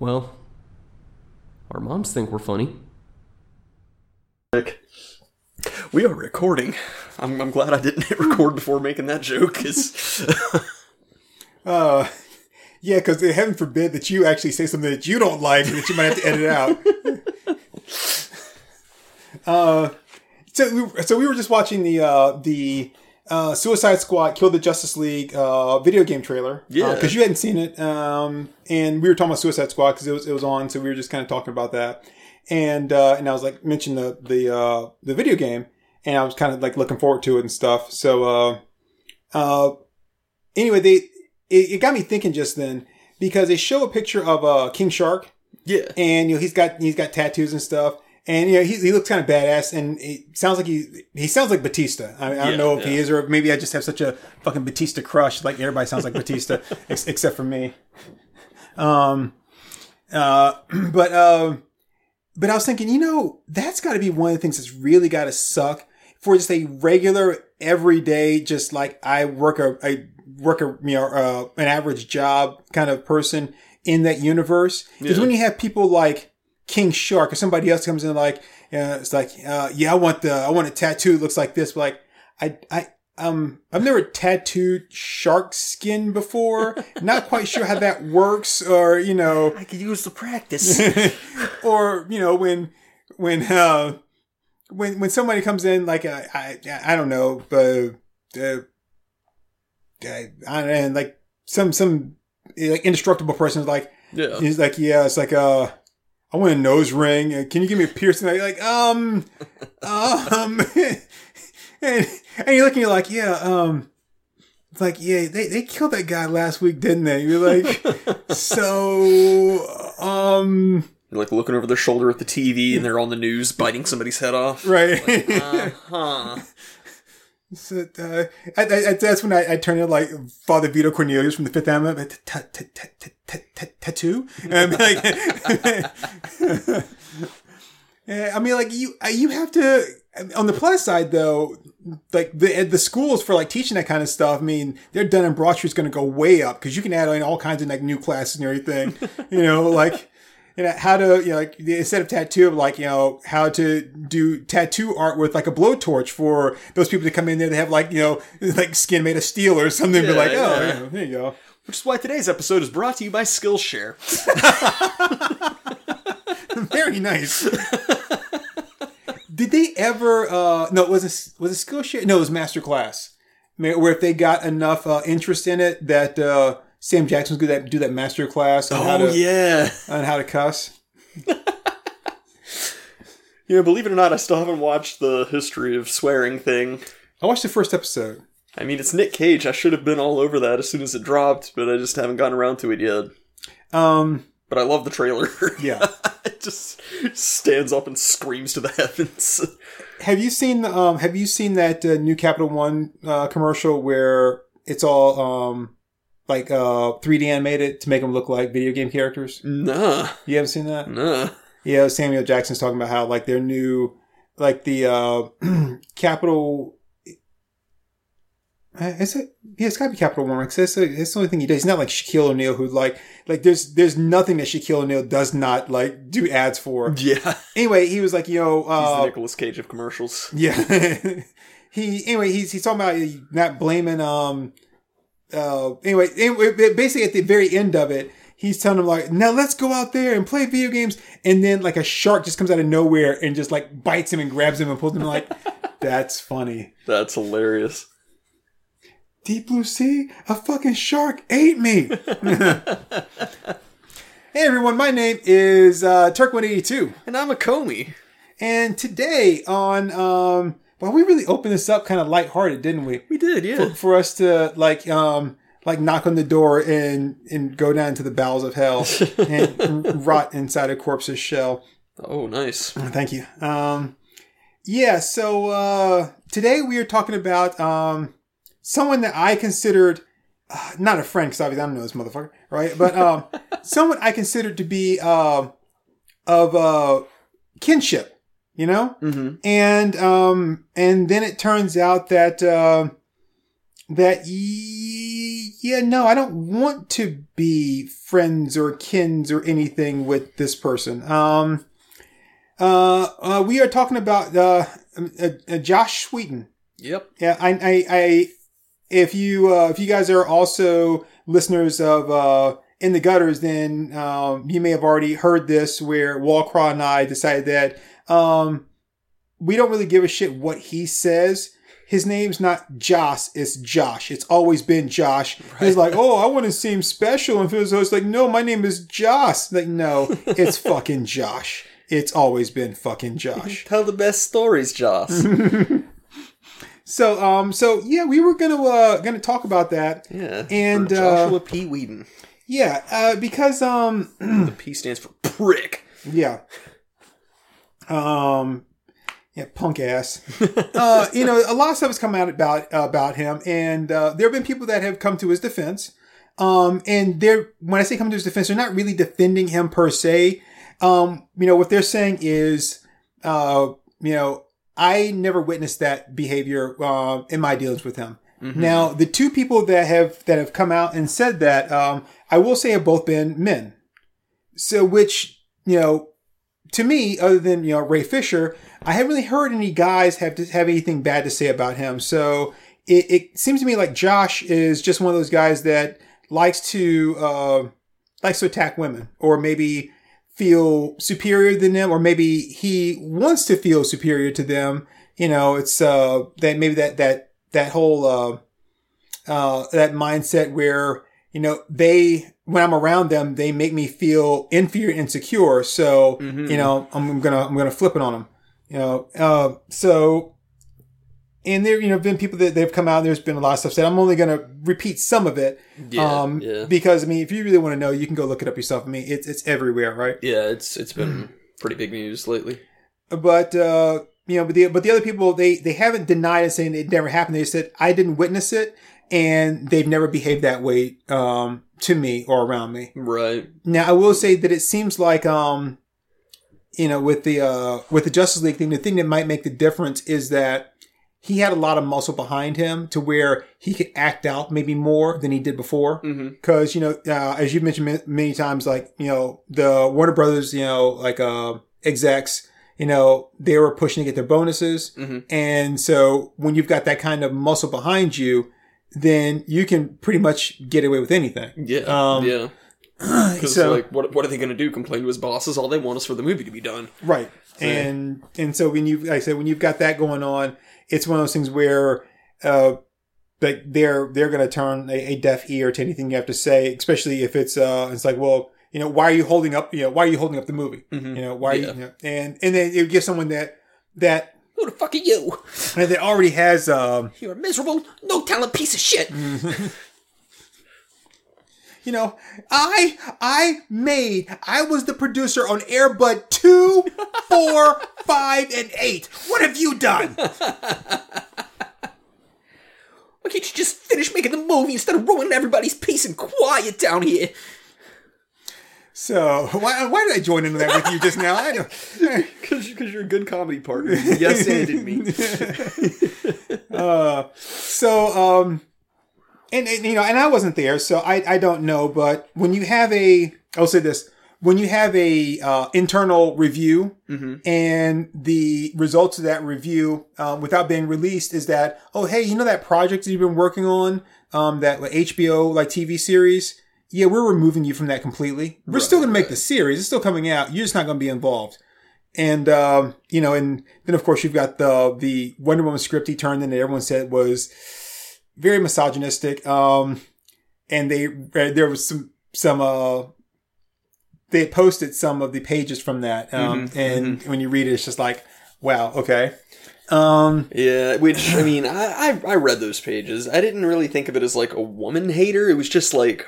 Well, our moms think we're funny. We are recording. I'm, I'm glad I didn't hit record before making that joke. 'cause- Uh, yeah, because heaven forbid that you actually say something that you don't like that you might have to edit out. uh, so we, so we were just watching the uh, the uh, Suicide Squad Kill the Justice League uh, video game trailer. Yeah. because you hadn't seen it, um, and we were talking about Suicide Squad because it was it was on, so we were just kind of talking about that. And uh, and I was like mentioned the the uh, the video game, and I was kind of like looking forward to it and stuff. So uh, uh, anyway, they it, it got me thinking just then because they show a picture of uh, King Shark, yeah. and you know he's got he's got tattoos and stuff, and you know he, he looks kind of badass, and it sounds like he he sounds like Batista. I, I don't know if he is, or maybe I just have such a fucking Batista crush. Like everybody sounds like Batista, ex- except for me. Um, uh, but um, but I was thinking, you know, that's got to be one of the things that's really got to suck for just a regular, everyday, just like I work a, I work a, you know, uh, an average job kind of person in that universe. Because Yeah. when you have people like King Shark or somebody else comes in like, uh, it's like, uh, yeah, I want the, I want a tattoo that looks like this. But like, I, I, um, I've never tattooed shark skin before. Not quite sure how that works or, you know, I could use the practice. or you know when when uh when when somebody comes in like uh, I I don't know but uh, I, I and like some some like indestructible person is like yeah. he's like yeah it's like uh I want a nose ring Uh, can you give me a piercing like, like um um and and you're looking you're like yeah um it's like yeah they they killed that guy last week didn't they you're like so um You're like looking over their shoulder at the TV and they're on the news biting somebody's head off. right Huh. So, uh, I, I, that's when I, I turned into like Father Vito Cornelius from the Fifth Element. "Ta- ta- ta- ta- ta- ta- Tattoo. I mean, like you, uh, you have to. On the plus side, though, like the the schools for like teaching that kind of stuff. I mean, their Dun and Bradstreet is going to go way up because you can add in all kinds of like new classes and everything. you know, like you know how to you know like instead of tattoo like you know how to do tattoo art with like a blowtorch for those people to come in there. They have like you know like skin made of steel or something. Yeah, like oh yeah. there you go. Which is why today's episode is brought to you by Skillshare. very nice. Did they ever uh no was it was it skillshare? No it was masterclass where if they got enough uh, interest in it that uh sam jackson was going to do that master class on how Oh to yeah. on how to cuss You know, believe it or not, I still haven't watched the history of swearing thing. i watched the first episode I mean, it's Nick Cage. I should have been all over that as soon as it dropped, but I just haven't gotten around to it yet. um But I love the trailer. yeah it just stands up and screams to the heavens. Have you seen um have you seen that uh, new Capital One uh, commercial where it's all um like uh 3D animated to make them look like video game characters? nah, You haven't seen that? nah. Yeah, Samuel Jackson's talking about how like their new like the uh Capital uh, is it? Yeah, it's gotta be Capital One because that's, the- that's the only thing he does. He's not like Shaquille O'Neal, who like like there's there's nothing that Shaquille O'Neal does not like do ads for. Yeah, Anyway, he was like, you know, he's the uh, Nicolas Cage of commercials. yeah. he anyway, he's he's talking about not blaming um uh anyway, anyway basically at the very end of it, he's telling him like, now let's go out there and play video games and then like a shark just comes out of nowhere and just like bites him and grabs him and pulls him like that's funny. That's hilarious. Deep blue sea, a fucking shark ate me. hey everyone, my name is uh Turk182. And I'm a Comey. And today on um well we really opened this up kind of lighthearted, didn't we? We did, yeah. For, for us to like um like knock on the door and and go down to the bowels of hell and rot inside a corpse's shell. Oh, nice. Thank you. Um yeah, so uh today we are talking about um someone that I considered uh, not a friend because obviously I don't know this motherfucker, right? But um someone I considered to be um of uh kinship, you know? Mm-hmm. and um and then it turns out that uh, that y- yeah, no, I don't want to be friends or kins or anything with this person. Um, uh, uh we are talking about uh, uh, uh Josh Whedon. Yep. Yeah, I, I, I if you uh, if you guys are also listeners of uh, in the gutters, then um, you may have already heard this, where Walcraw and I decided that um, we don't really give a shit what he says. His name's not Josh, it's Josh. It's always been Josh. He's like, oh, I want to seem special. And so it's like, no, my name is Josh. Like, no, it's fucking Josh. It's always been fucking Josh. Tell the best stories, Joss. So, um, so yeah, we were gonna uh gonna talk about that. yeah. And, for uh, Joshua P. Whedon. Yeah, uh, because um, The P stands for prick. yeah, um, yeah, punk ass. uh, you know, a lot of stuff has come out about about him, and uh, there have been people that have come to his defense. Um, and they're when I say come to his defense, they're not really defending him per se. Um, you know, what they're saying is, uh, you know, I never witnessed that behavior uh, in my dealings with him. Now, the two people that have that have come out and said that, um, I will say, have both been men. So, which you know, to me, other than you know Ray Fisher, I haven't really heard any guys have to have anything bad to say about him. So it, it seems to me like Josh is just one of those guys that likes to uh, likes to attack women, or maybe feel superior than them, or maybe he wants to feel superior to them. You know, it's uh, that maybe that that that whole uh, uh, that mindset where you know they when I'm around them they make me feel inferior and insecure. So you know I'm gonna I'm gonna flip it on them. You know, uh, so and there you know been people that they've come out. There's been a lot of stuff said. I'm only gonna repeat some of it. Yeah, um, yeah. Because I mean, if you really want to know, you can go look it up yourself. I mean, it's it's everywhere, right? Yeah, it's it's been pretty big news lately. but uh you know but the but the other people they they haven't denied it saying it never happened they said i didn't witness it and they've never behaved that way um to me or around me Right. now i will say that it seems like um you know with the uh with the justice league thing the thing that might make the difference is that he had a lot of muscle behind him to where he could act out maybe more than he did before Mm-hmm. because you know uh, as you've mentioned many times like you know the warner brothers you know like uh execs you know they were pushing to get their bonuses Mhm. and so when you've got that kind of muscle behind you then you can pretty much get away with anything Yeah. Um, yeah. Because so like, what what are they going to do? Complain to his bosses? All they want is for the movie to be done. right and and so when you like I said when you've got that going on it's one of those things where uh like they're they're going to turn a, a deaf ear to anything you have to say especially if it's uh it's like well you know why are you holding up you know why are you holding up the movie you know why are you, you know, and and then it gives someone that that Who the fuck are you? and that already has um You're a miserable, no talent piece of shit. you know i i made i was the producer on Air Bud 2 4 5 and 8 what have you done Why can't you just finish making the movie instead of ruining everybody's peace and quiet down here? So why, why did i join into that with you just now i don't Because you're a good comedy partner. yes, anded me. So, um, and, and, you know, and I wasn't there, so I, I don't know. But when you have a, I'll say this: when you have a uh, internal review and the results of that review, um, without being released, is that oh hey, you know that project that you've been working on, um, that like, HBO like TV series. Yeah, we're removing you from that completely. We're still going to make the series. It's still coming out. You're just not going to be involved. And um, you know, and then of course you've got the the Wonder Woman script he turned in that everyone said was very misogynistic. Um, and they uh, there was some some uh they posted some of the pages from that. Um, and when you read it, it's just like, wow, okay. Um, Yeah, which I mean, I, I I read those pages. I didn't really think of it as like a woman hater. It was just like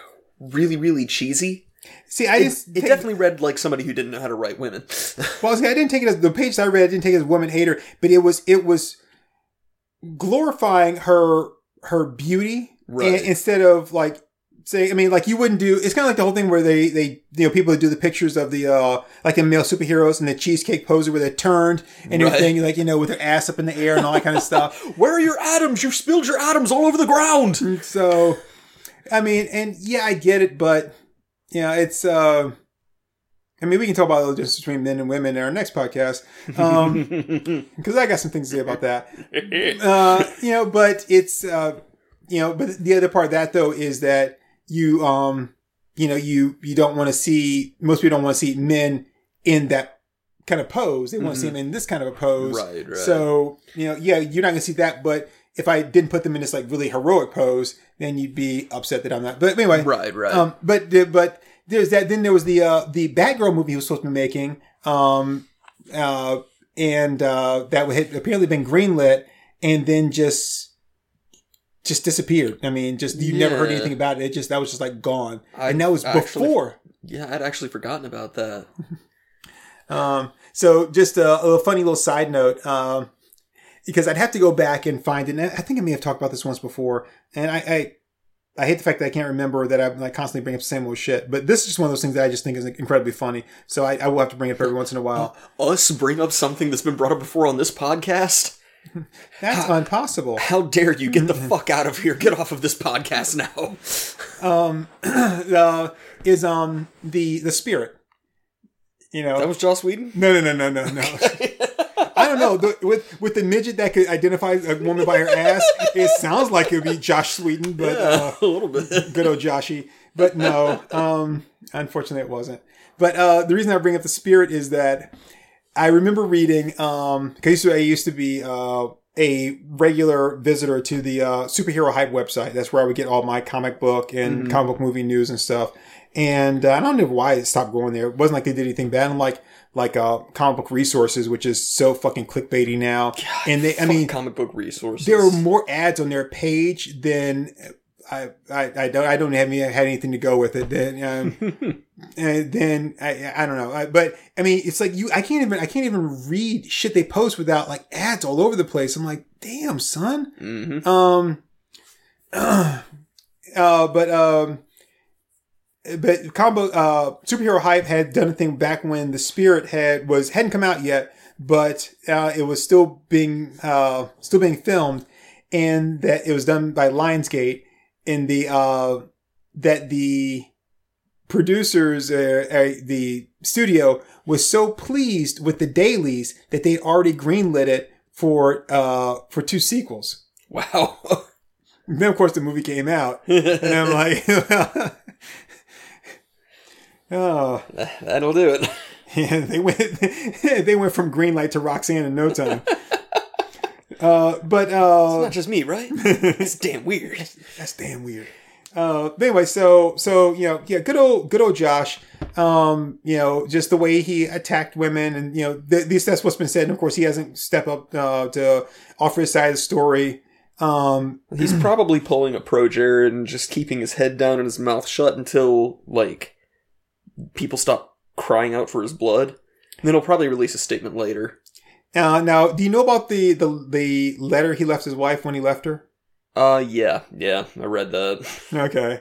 really, really cheesy. see, I just It take- definitely read like somebody who didn't know how to write women. Well, see, I didn't take it as the pages I read. I didn't take it as woman hater, but it was it was glorifying her her beauty Right. and, instead of like say, I mean, like you wouldn't do. It's kind of like the whole thing where they, they, you know, people that do the pictures of the, uh, like the male superheroes and the cheesecake poser where they turned and Right. everything, like you know, with their ass up in the air and all that kind of stuff. Where are your atoms? You spilled your atoms all over the ground. So, I mean, and yeah, I get it, but you know, it's. uh I mean, we can talk about the difference between men and women in our next podcast, because I got some things to say about that. Uh, you know, but it's uh, you know, but the other part of that though is that you um, you know, you you don't want to see most people don't want to see men in that kind of pose. They want to see them in this kind of a pose. Right, right. So you know, yeah, you're not gonna see that, but. If I didn't put them in this like really heroic pose, then you'd be upset that I'm not. But anyway, right, right. um, but but there's that. Then there was the uh, the Batgirl movie he was supposed to be making, um, uh, and uh, that had apparently been greenlit, and then just just disappeared. I mean, just you never heard anything about it. It just that was just like gone, I and that was actually- before. yeah, I'd actually forgotten about that. Um, so just a, a funny little side note, um, because I'd have to go back and find it. And I think I may have talked about this once before, and I, I, I hate the fact that I can't remember that I'm like constantly bringing up the same old shit. But this is just one of those things that I just think is incredibly funny. So I, I will have to bring it up every once in a while. Us bring up something that's been brought up before on this podcast? That's impossible. How dare you get the fuck out of here? Get off of this podcast now. um, Uh, is um the the spirit. You know, That was Joss Whedon? No, no, no, no, no, no. I don't know. The, with with the midget that could identify a woman by her ass, it sounds like it would be Josh Whedon, but uh, a little bit. good old Joshy. But no, um, unfortunately, it wasn't. But uh, the reason I bring up the spirit is that I remember reading um, because I used to be uh, a regular visitor to the uh, superhero hype website. That's where I would get all my comic book and comic book movie news and stuff. And uh, I don't know why it stopped going there. It wasn't like they did anything bad. I'm like uh, comic book resources, which is so fucking clickbaity now. and they, I mean, comic book resources. there are more ads on their page than I, I, I don't I don't have any, had anything to go with it. Then um, and then I I don't know. I, but I mean, it's like you I can't even I can't even read shit they post without like ads all over the place. I'm like, damn son. Mhm. Um. Uh, but um. But combo uh superhero hype had done a thing back when the spirit had was hadn't come out yet, but uh, it was still being uh still being filmed, and that it was done by Lionsgate in the uh that the producers uh, uh, the studio was so pleased with the dailies that they'd already greenlit it for uh for two sequels. Wow. And then of course the movie came out, and I'm like, oh, That'll do it. yeah, they went they went from green light to Roxanne in no time. Uh, but uh, Not just me, right? It's damn weird. That's damn weird. Uh, anyway, so so you know, yeah, good old good old Josh. Um, you know, just the way he attacked women, and you know, th- at least that's what's been said. And of course, he hasn't stepped up uh, to offer his side of the story. Um, He's probably pulling a pro Jared and just keeping his head down and his mouth shut until, like, people stop crying out for his blood. And then he'll probably release a statement later. uh, now, do you know about the the the letter he left his wife when he left her? Uh, yeah, yeah, I read that. Okay.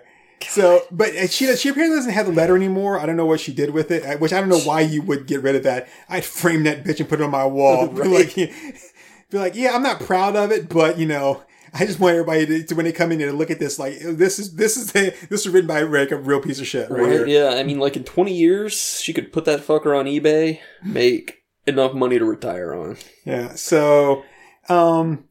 So, but she she apparently doesn't have the letter anymore. I don't know what she did with it. Which I don't know why you would get rid of that. I'd frame that bitch and put it on my wall. Be like, be like, yeah, I'm not proud of it, but you know, I just want everybody to, to when they come in to look at this, like this is this is the, this is written by like a real piece of shit right, Right? Yeah, I mean, like, in 20 years, she could put that fucker on eBay, make enough money to retire on. Yeah. So, um,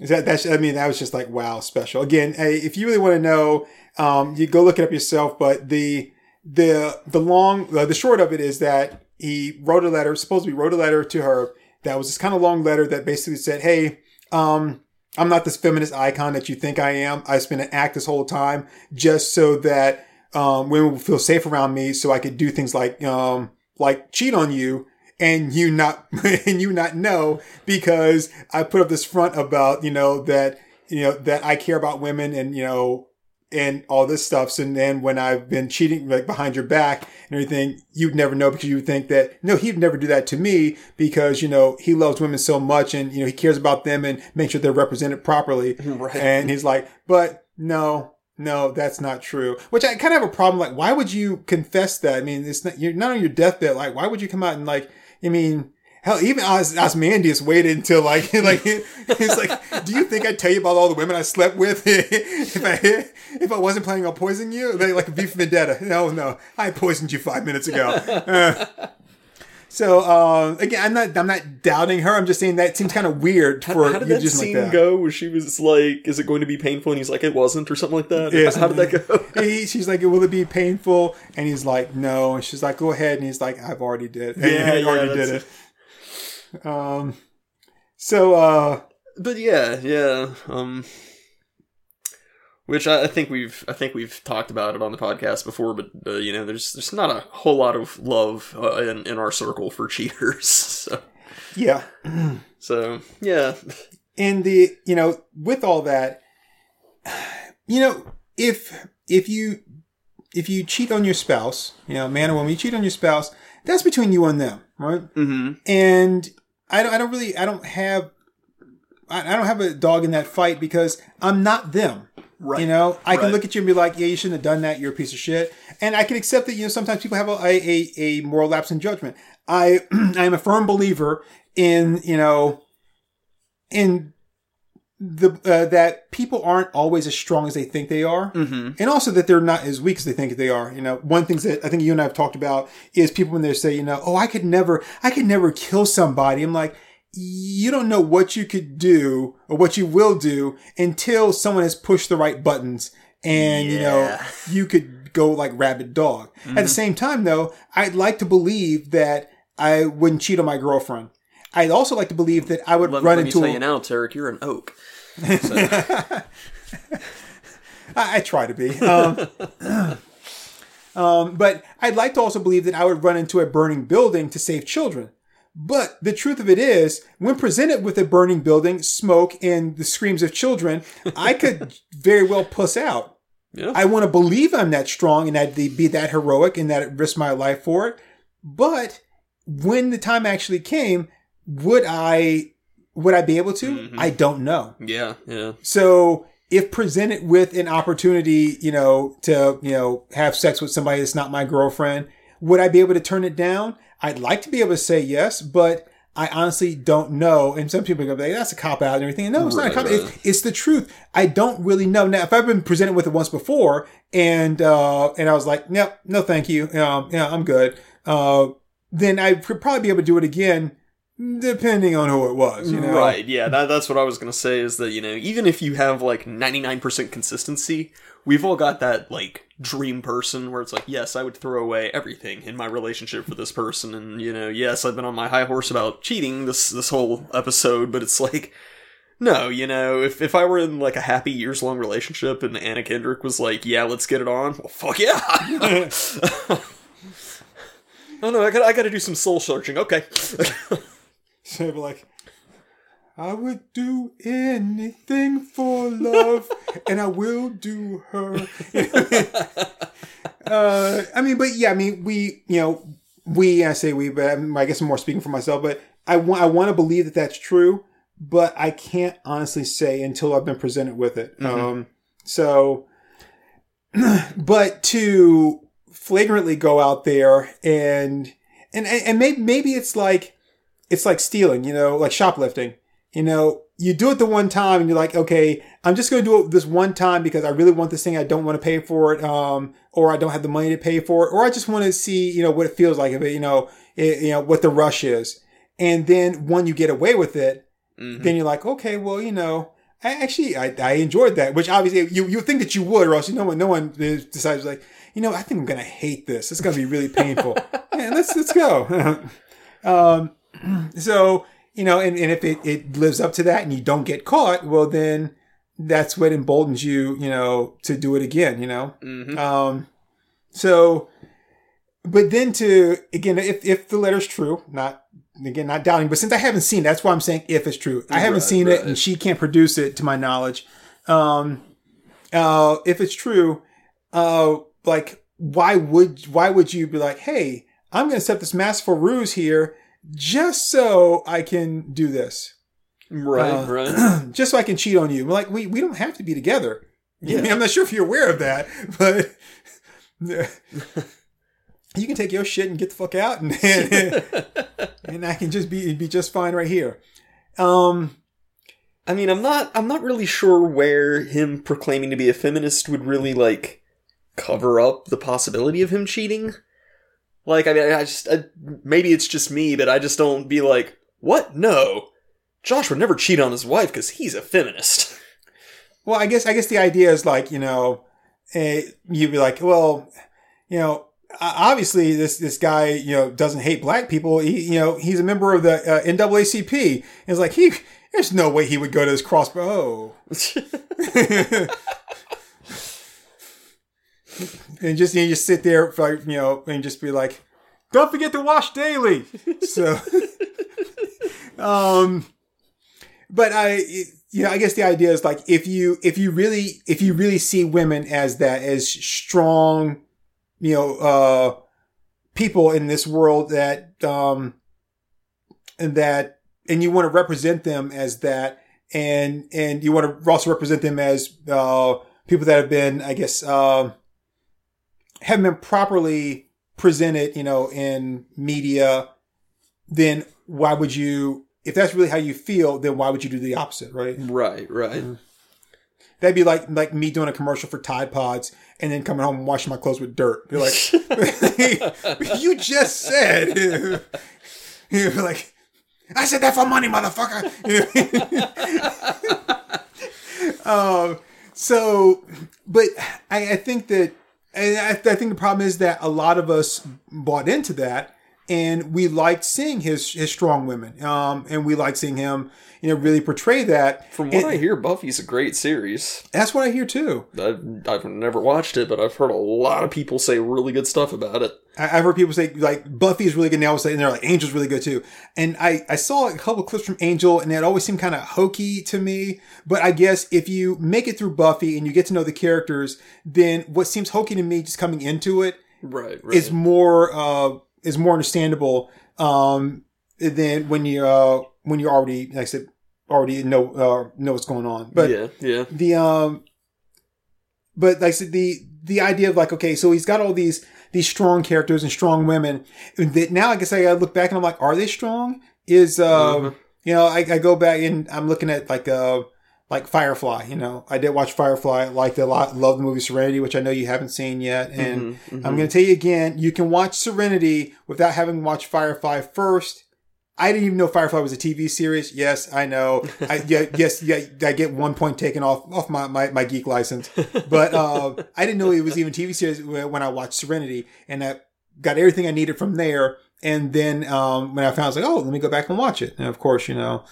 is that that's I mean that was just like wow special. Again, hey, if you really want to know, um, you go look it up yourself. But the the the long the short of it is that he wrote a letter. Supposedly wrote a letter to her that was this kind of long letter that basically said, "Hey, um." I'm not this feminist icon that you think I am. I've been an act this whole time just so that um, women will feel safe around me, so I could do things like um, like cheat on you and you not and you not know because I put up this front about you know that you know that I care about women and you know and all this stuff. So then when I've been cheating like behind your back and everything, you'd never know because you would think that no, he'd never do that to me because you know he loves women so much and you know he cares about them and make sure they're represented properly. Right. And he's like, but no, no, that's not true. Which I kind of have a problem. Like, why would you confess that? I mean, it's not, you're not on your deathbed. Like, why would you come out and like, I mean, hell, even Os- Ozymandias waited until like, like, he's like, do you think I'd tell you about all the women I slept with if I, if I wasn't planning on poisoning you? Like, like for Vendetta. No, no, I poisoned you five minutes ago. Uh, so, um, again, I'm not, I'm not doubting her. I'm just saying that seems kind of weird for How did you that just like scene that. go? Where she was like, "Is it going to be painful?" And he's like, "It wasn't," or something like that. Yeah, How did that go? he, she's like, "Will it be painful?" And he's like, "No." And she's like, "Go ahead." And he's like, "I've already did. And Yeah, yeah, already did it." Um. So, uh, But yeah, yeah. Um, which I, I think we've I think we've talked about it on the podcast before, but uh, you know, there's there's not a whole lot of love uh, in in our circle for cheaters. So, yeah. so yeah, And the you know, with all that, you know, if if you if you cheat on your spouse, you know, man or woman, you cheat on your spouse, that's between you and them, right? mm-hmm. and I don't, I don't really, I don't have, I, I don't have a dog in that fight because I'm not them. right. You know, I can look at you and be like, yeah, you shouldn't have done that. You're a piece of shit. And I can accept that, you know, sometimes people have a, a, a moral lapse in judgment. I, I am a firm believer in, you know, in the, uh, that people aren't always as strong as they think they are Mm-hmm. and also that they're not as weak as they think they are. You know, one thing that I think you and I have talked about is people when they say, you know, oh, I could never, I could never kill somebody. I'm like, you don't know what you could do or what you will do until someone has pushed the right buttons and, you know, you could go like rabid dog. At the same time, though, I'd like to believe that I wouldn't cheat on my girlfriend. I'd also like to believe that I would Let, run let me into tell a, you now, Tarek, you're an oak. I, I try to be. Um, um, but I'd like to also believe that I would run into a burning building to save children. But the truth of it is, when presented with a burning building, smoke, and the screams of children, I could very well puss out. Yeah. I want to believe I'm that strong and that be that heroic and that I'd risk my life for it. But when the time actually came, would I would I be able to? Mhm. I don't know. yeah, yeah. So if presented with an opportunity, you know, to, you know, have sex with somebody that's not my girlfriend, would I be able to turn it down? I'd like to be able to say yes, but I honestly don't know. And some people go, like, that's a cop out and everything. And no, it's not a cop out. right. It's, it's the truth. I don't really know. Now, if I've been presented with it once before and, uh, and I was like, "Nope, no, thank you. Um, yeah, I'm good. Uh, then I could probably be able to do it again, depending on who it was, you know? Right, yeah, that, that's what I was gonna say is that, you know, even if you have like 99% consistency, we've all got that like dream person where it's like, yes, I would throw away everything in my relationship for this person, and you know, yes, I've been on my high horse about cheating this this whole episode, but it's like, no, you know, if if I were in like a happy years long relationship and Anna Kendrick was like, yeah, let's get it on, well, fuck yeah. oh no, I got I got to do some soul searching. Okay. So they'd be like, I would do anything for love, and I will do her. uh, I mean, but yeah, I mean, we, you know, we, I say we, but I'm- guess I'm more speaking for myself, but I want, I want to believe that that's true, but I can't honestly say until I've been presented with it. Um, so, but to flagrantly go out there and, and, and maybe, maybe it's like, it's like stealing, you know, like shoplifting. You know, you do it the one time and you're like, okay, I'm just going to do it this one time because I really want this thing. I don't want to pay for it. Um, or I don't have the money to pay for it. Or I just want to see, you know, what it feels like if it, you know, it, you know, what the rush is. And then when you get away with it, Mhm. then you're like, okay, well, you know, I actually, I, I enjoyed that, which obviously you, you think that you would, or else, you know, no one decides like, you know, I think I'm going to hate this. It's going to be really painful. yeah, let's, let's go. um, so, you know, and, and if it, it lives up to that and you don't get caught, well, then that's what emboldens you, you know, to do it again, you know? Mhm. Um, so, but then to, again, if, if the letter's true, not, again, not doubting, but since I haven't seen it, that's why I'm saying if it's true. I haven't Right, seen it and she can't produce it to my knowledge. Um, uh, if it's true, uh, like, why would, why would you be like, hey, I'm going to set this masterful ruse here just so I can do this? Right, Uh, right. just so I can cheat on you. Like, we, we don't have to be together. Yeah. I'm not sure if you're aware of that, but you can take your shit and get the fuck out, and and I can just be be just fine right here. Um, I mean, I'm not I'm not really sure where him proclaiming to be a feminist would really like cover up the possibility of him cheating. Like, I mean, I just I, maybe it's just me, but I just don't be like, what? No, Josh would never cheat on his wife because he's a feminist. well, I guess I guess the idea is like you know, eh, you'd be like, well, you know. Obviously, this this guy you know doesn't hate black people. He you know he's a member of the uh, NAACP. It's like he there's no way he would go to this crossbow. and just you just sit there for like, you know and just be like don't forget to wash daily. So um but i you know i guess the idea is like if you if you really if you really see women as that as strong you know uh people in this world that um and that and you want to represent them as that and and you want to also represent them as uh people that have been i guess um haven't been properly presented, you know, in media, then why would you, if that's really how you feel, then why would you do the opposite, right? right, right. That'd be like like me doing a commercial for Tide Pods and then coming home and washing my clothes with dirt. Be like, you just said, you're like, I said that for money, motherfucker. um, so, but I, I think that, and I, I think the problem is that a lot of us bought into that, and we liked seeing his his strong women, um, and we liked seeing him, you know, really portray that. From what And I hear, Buffy's a great series. that's what I hear too. I've, I've never watched it, but I've heard a lot of people say really good stuff about it. I- I've heard people say like Buffy is really good now, and they're like Angel's really good too. And I I saw a couple clips from Angel, and it always seemed kind of hokey to me. But I guess if you make it through Buffy and you get to know the characters, then what seems hokey to me just coming into it Right, right. is more uh is more understandable um than when you uh when you already like I said already know uh know what's going on. But yeah, yeah. the um but like I said, the the idea of like okay so he's got all these these strong characters and strong women that now i guess i look back and i'm like are they strong is um Mhm. you know I, I go back and i'm looking at like uh like firefly you know i did watch firefly I liked it a lot love the movie serenity which i know you haven't seen yet and Mhm, i'm gonna tell you again you can watch serenity without having watched firefly first I didn't even know Firefly was a TV series. Yes, I know. I, yeah, yes, yeah, I get one point taken off off my, my, my geek license, but uh, I didn't know it was even TV series when I watched Serenity, and I got everything I needed from there. And then um, when I found, I was like, oh, let me go back and watch it. And of course, you know,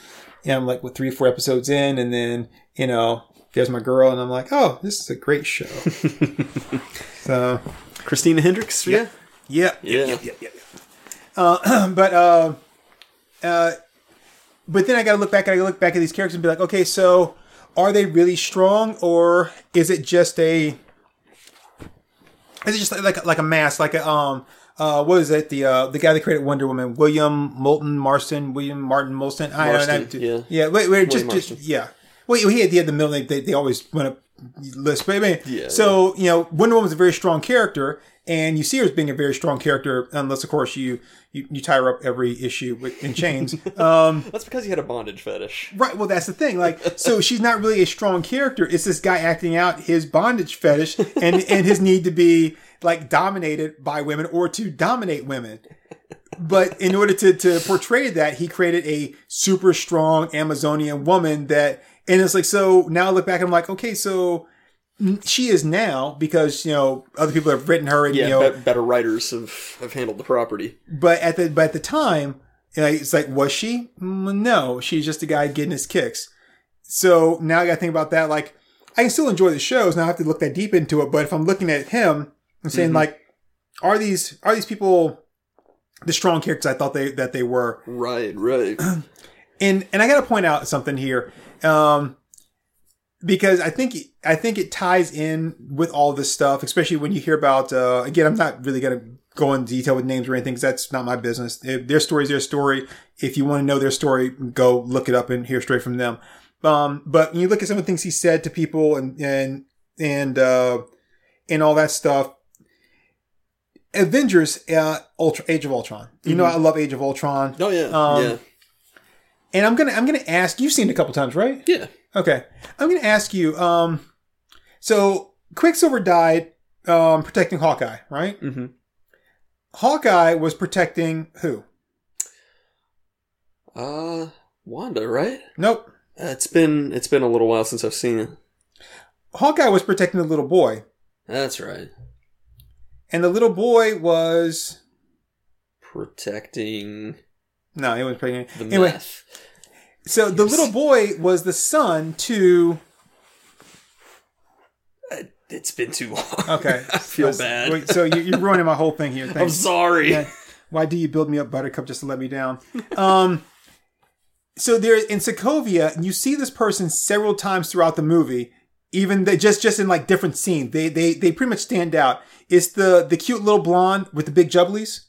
yeah, I'm like with three, four episodes in, and then you know, there's my girl, and I'm like, oh, this is a great show. so Christina Hendricks, yeah. yeah, Yeah. yeah, yeah, yeah. Uh, but uh, uh, but then I got to look back. I got to look back at these characters and be like, okay, so are they really strong, or is it just a? Is it just like like, like a mask, like a um. Uh, what is it? The uh, the guy that created Wonder Woman, William Moulton Marston, William Martin Moulton. I don't know. Marston, yeah. yeah. Wait, wait, just, just yeah. Well, he had, he had the middle name. They, they always went up list, but I mean, Yeah, so you know, Wonder Woman Woman's a very strong character, and you see her as being a very strong character, unless of course you you, you tie her up every issue with, in chains. um, That's because he had a bondage fetish. right. Well, that's the thing. Like, so she's not really a strong character. It's this guy acting out his bondage fetish and and his need to be like dominated by women or to dominate women. But in order to, to portray that, he created a super strong Amazonian woman that, and it's like, so now I look back and I'm like, okay, so she is now because, you know, other people have written her and, Yeah, you know, be- better writers have, have handled the property. but at the, but at the time, it's like, was she? Mm, No, she's just a guy getting his kicks. So now I got to think about that. Like, I can still enjoy the shows. Now I have to look that deep into it. But if I'm looking at him, I'm saying like, are these are these people the strong characters I thought they that they were? Right, right. And and I got to point out something here, um, because I think I think it ties in with all this stuff, especially when you hear about. Uh, again, I'm not really going to go in detail with names or anything because that's not my business. If their story is their story. If you want to know their story, go look it up and hear straight from them. Um, but when you look at some of the things he said to people and and and uh, and all that stuff. Avengers, uh, Ultra, Age of Ultron. You know, I love Age of Ultron. Oh yeah, Um, yeah, And I'm gonna I'm gonna ask. You've seen it a couple times, right? yeah. Okay. I'm gonna ask you. Um, so Quicksilver died um, protecting Hawkeye, right? Mm-hmm. Hawkeye was protecting who? Uh, Wanda, right? Nope. Uh, it's been it's been a little while since I've seen it. Hawkeye was protecting the little boy, That's right. And the little boy was Protecting no, he was protecting. the Anyway, meth. so the little boy was the son to. Uh, It's been too long. Okay, I feel So- bad. wait, So you- you're ruining my whole thing here. I'm sorry. Yeah. Why do you build me up, Buttercup, just to let me down? Um, so there in Sokovia, you see this person several times throughout the movie. Even they just just in like different scenes, they they they pretty much stand out. It's the the cute little blonde with the big jubblies,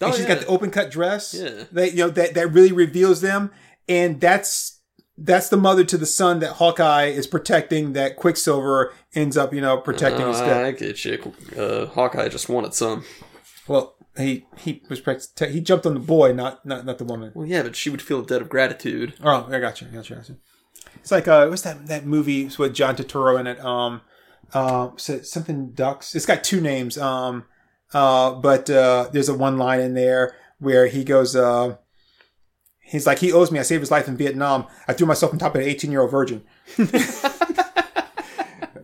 Oh, and she's yeah. got the open cut dress. Yeah. that you know that that really reveals them, and that's that's the mother to the son that Hawkeye is protecting. That Quicksilver ends up you know protecting Oh, instead. I get you. Uh, Hawkeye just wanted some. Well, he he was protect- he jumped on the boy, not not not the woman. Well, yeah, but she would feel a debt of gratitude. Oh, I got you. I got you. I got you. It's like uh, what's that that movie with John Turturro in it? Um, uh, something ducks. It's got two names. Um, uh, but uh, there's a one line in there where he goes, uh, he's like, he owes me. I saved his life in Vietnam. I threw myself on top of an 18 year old virgin.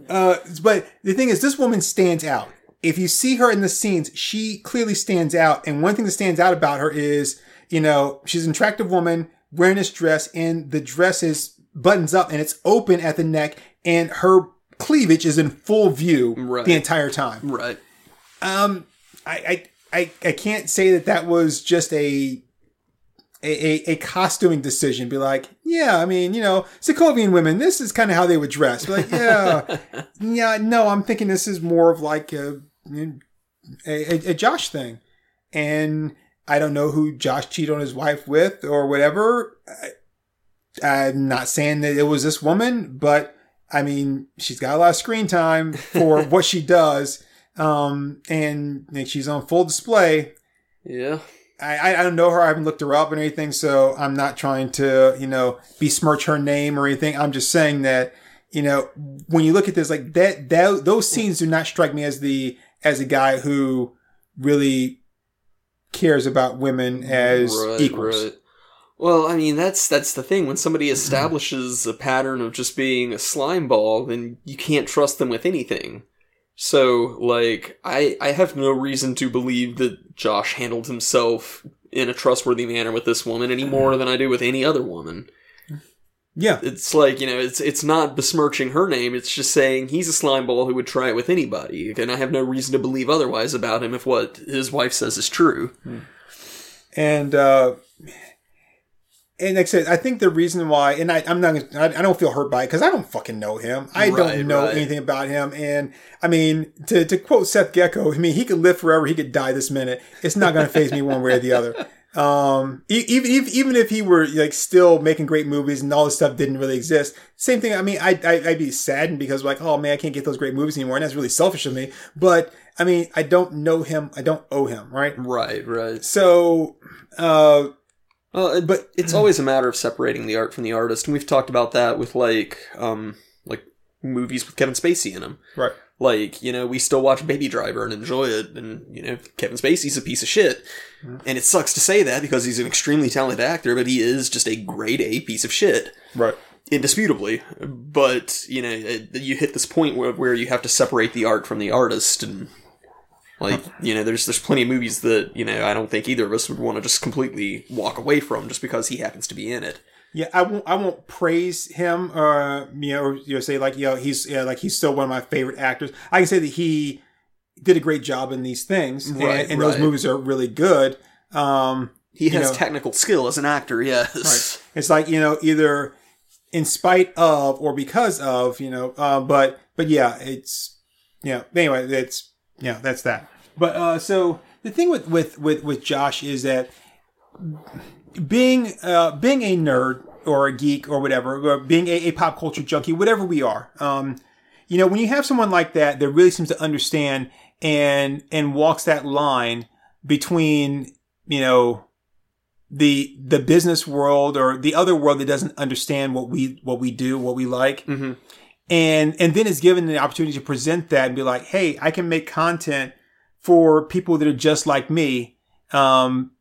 uh, but the thing is, this woman stands out. If you see her in the scenes, she clearly stands out. And one thing that stands out about her is, you know, she's an attractive woman wearing this dress, and the dress is buttons up and it's open at the neck, and her cleavage is in full view Right. the entire time. Right. Um, I, I, I, I can't say that that was just a, a, a, costuming decision. Be like, yeah, I mean, you know, Sokovian women, this is kind of how they would dress. Be like, yeah, yeah, no, I'm thinking this is more of like a, a, a, a Josh thing. And I don't know who Josh cheated on his wife with or whatever. I'm not saying that it was this woman, but I mean, she's got a lot of screen time for what she does. Um, and, and she's on full display. Yeah. I, I- don't know her. I haven't looked her up or anything, so I'm not trying to, you know, besmirch her name or anything. I'm just saying that, you know, when you look at this, like that, that those scenes do not strike me as the as a guy who really cares about women as Right, equals. right. Well, I mean, that's that's the thing. When somebody establishes a pattern of just being a slime ball, then you can't trust them with anything. So, like, I I have no reason to believe that Josh handled himself in a trustworthy manner with this woman any more than I do with any other woman. Yeah, It's like, you know, it's it's not besmirching her name, it's just saying he's a slime ball who would try it with anybody. And I have no reason to believe otherwise about him if what his wife says is true. and uh, and like I said, I think the reason why, and I, I'm not, I, I don't feel hurt by it because I don't fucking know him. I Right, don't know right. anything about him, and I mean, to to quote Seth Gecko, I mean, he could live forever, he could die this minute. It's not going to phase me one way or the other. Um, even even even if he were like still making great movies and all this stuff didn't really exist, same thing. I mean, I, I I'd be saddened because like, oh man, I can't get those great movies anymore, and that's really selfish of me. But I mean, I don't know him, I don't owe him, right? Right, right. So, uh, Well, it- But- it's always a matter of separating the art from the artist, and we've talked about that with like, um, like movies with Kevin Spacey in them. right. Like, you know, we still watch Baby Driver and enjoy it, and you know, Kevin Spacey's a piece of shit, and it sucks to say that because he's an extremely talented actor, but he is just a grade A piece of shit, Right. indisputably. But you know, it, you hit this point where where you have to separate the art from the artist, and like, you know, there's there's plenty of movies that you know I don't think either of us would want to just completely walk away from just because he happens to be in it. Yeah, I won't. I won't praise him, or you know, or you know, say like, you know, he's yeah, like he's still one of my favorite actors. I can say that he did a great job in these things, and- Right, and, those right. movies are really good. Um, He has know- technical skill as an actor, yes. Right. It's like you know, either in spite of or because of, you know. Uh, but but yeah, it's yeah. Anyway, it's yeah, that's that. But uh, so the thing with with with with Josh is that being uh, being a nerd or a geek or whatever, or being a, a pop culture junkie, whatever we are, um, you know, when you have someone like that that really seems to understand and and walks that line between, you know, the the business world or the other world that doesn't understand what we what we do, what we like. Mhm. And and then is given the opportunity to present that and be like, "Hey, I can make content for people that are just like me." Um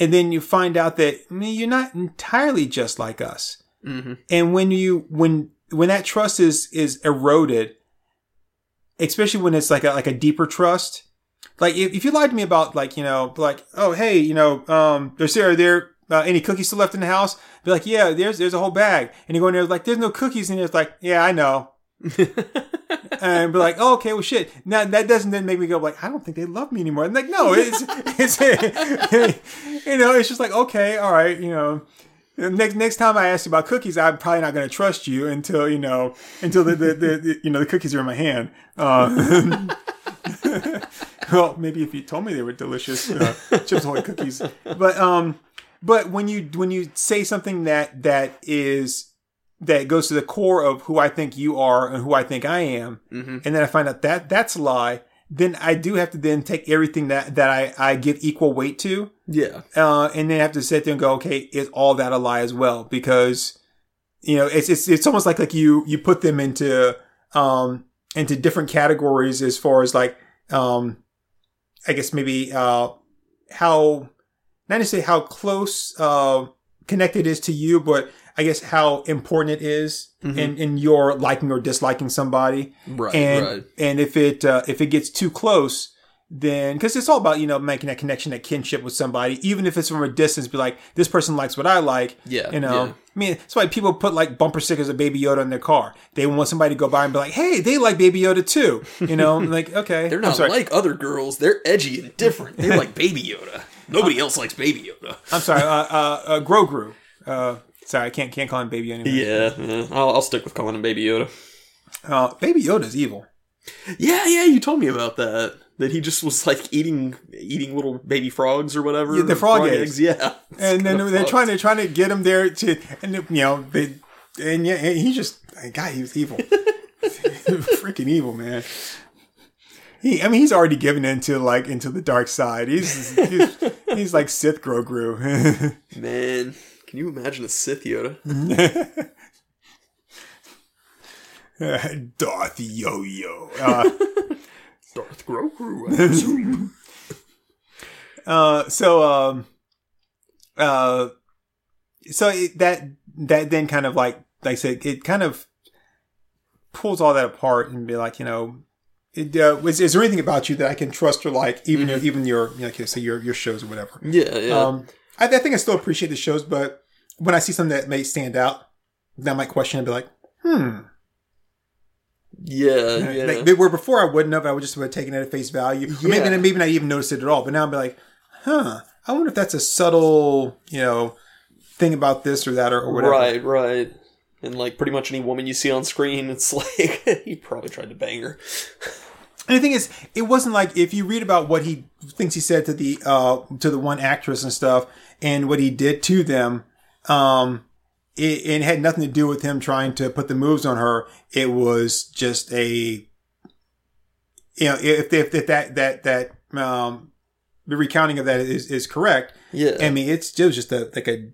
and then you find out that I mean, you're not entirely just like us. Mm-hmm. And when you when when that trust is is eroded, especially when it's like a like a deeper trust, like if, if you lied to me about like you know like oh hey you know um there's there are there uh, any cookies still left in the house? Be like yeah there's there's a whole bag, and you go in there like there's no cookies, and it's like yeah I know. and be like, oh, okay, well, shit. Now that doesn't then make me go like, I don't think they love me anymore. I'm like, no, it's, it's, you know, it's just like, okay, all right, you know, next next time I ask you about cookies, I'm probably not going to trust you until you know until the, the, the, the you know the cookies are in my hand. Uh, well, maybe if you told me they were delicious uh, chips ahoy cookies, but um, but when you when you say something that that is that goes to the core of who I think you are and who I think I am, Mhm. and then I find out that that's a lie. Then I do have to then take everything that that I I give equal weight to Yeah. uh, and then I have to sit there and go, okay, is all that a lie as well? Because you know, it's it's it's almost like like you you put them into um into different categories as far as like um I guess maybe uh how not necessarily how close uh connected is to you, but I guess how important it is in in your liking or disliking somebody Right. and right. and if it uh, if it gets too close then because it's all about you know making that connection that kinship with somebody even if it's from a distance be like this person likes what i like Yeah, you know yeah. i mean that's why people put like bumper stickers of baby yoda in their car they want somebody to go by and be like hey they like baby yoda too you know like okay They're not sorry. like other girls. They're edgy and different. They like Baby Yoda. Nobody else likes Baby Yoda. i'm sorry uh uh, uh grogu uh sorry i can't can't call him baby anymore Yeah, yeah. I'll, I'll stick with calling him Baby Yoda. uh baby yoda's evil Yeah, yeah. You told me about that. That he just was like eating eating little baby frogs or whatever. Yeah, the frog eggs. Yeah. and then they're trying to trying to get him there to, and you know, they, and yeah, and he just, God, he was evil, freaking evil, man. He, I mean, he's already given into like into the dark side. He's he's, he's like Sith Grogu. Man, can you imagine a Sith Yoda? Darth Yo-Yo. Uh, Darth Grogu. uh, so um, uh, so it, that that then kind of like like I said, it kind of pulls all that apart and be like, you know, it, uh, is, is there anything about you that I can trust or like, even your, even your, you know, like, say your your shows or whatever. yeah, yeah. Um, I, I think I still appreciate the shows, but when I see something that may stand out, then I might question and be like, hmm. yeah, yeah. Like, where before I wouldn't have, I would just have taken it at face value. Or maybe Yeah. maybe not even noticed it at all. But now I'd be like, huh. I wonder if that's a subtle, you know, thing about this or that or, or whatever. Right, right. And like pretty much any woman you see on screen, it's like he probably tried to bang her. And the thing is, it wasn't like if you read about what he thinks he said to the uh to the one actress and stuff, and what he did to them, um, it, it had nothing to do with him trying to put the moves on her. It was just a, you know, if if, if that that that um the recounting of that is is correct, Yeah, I mean it's it was just a like a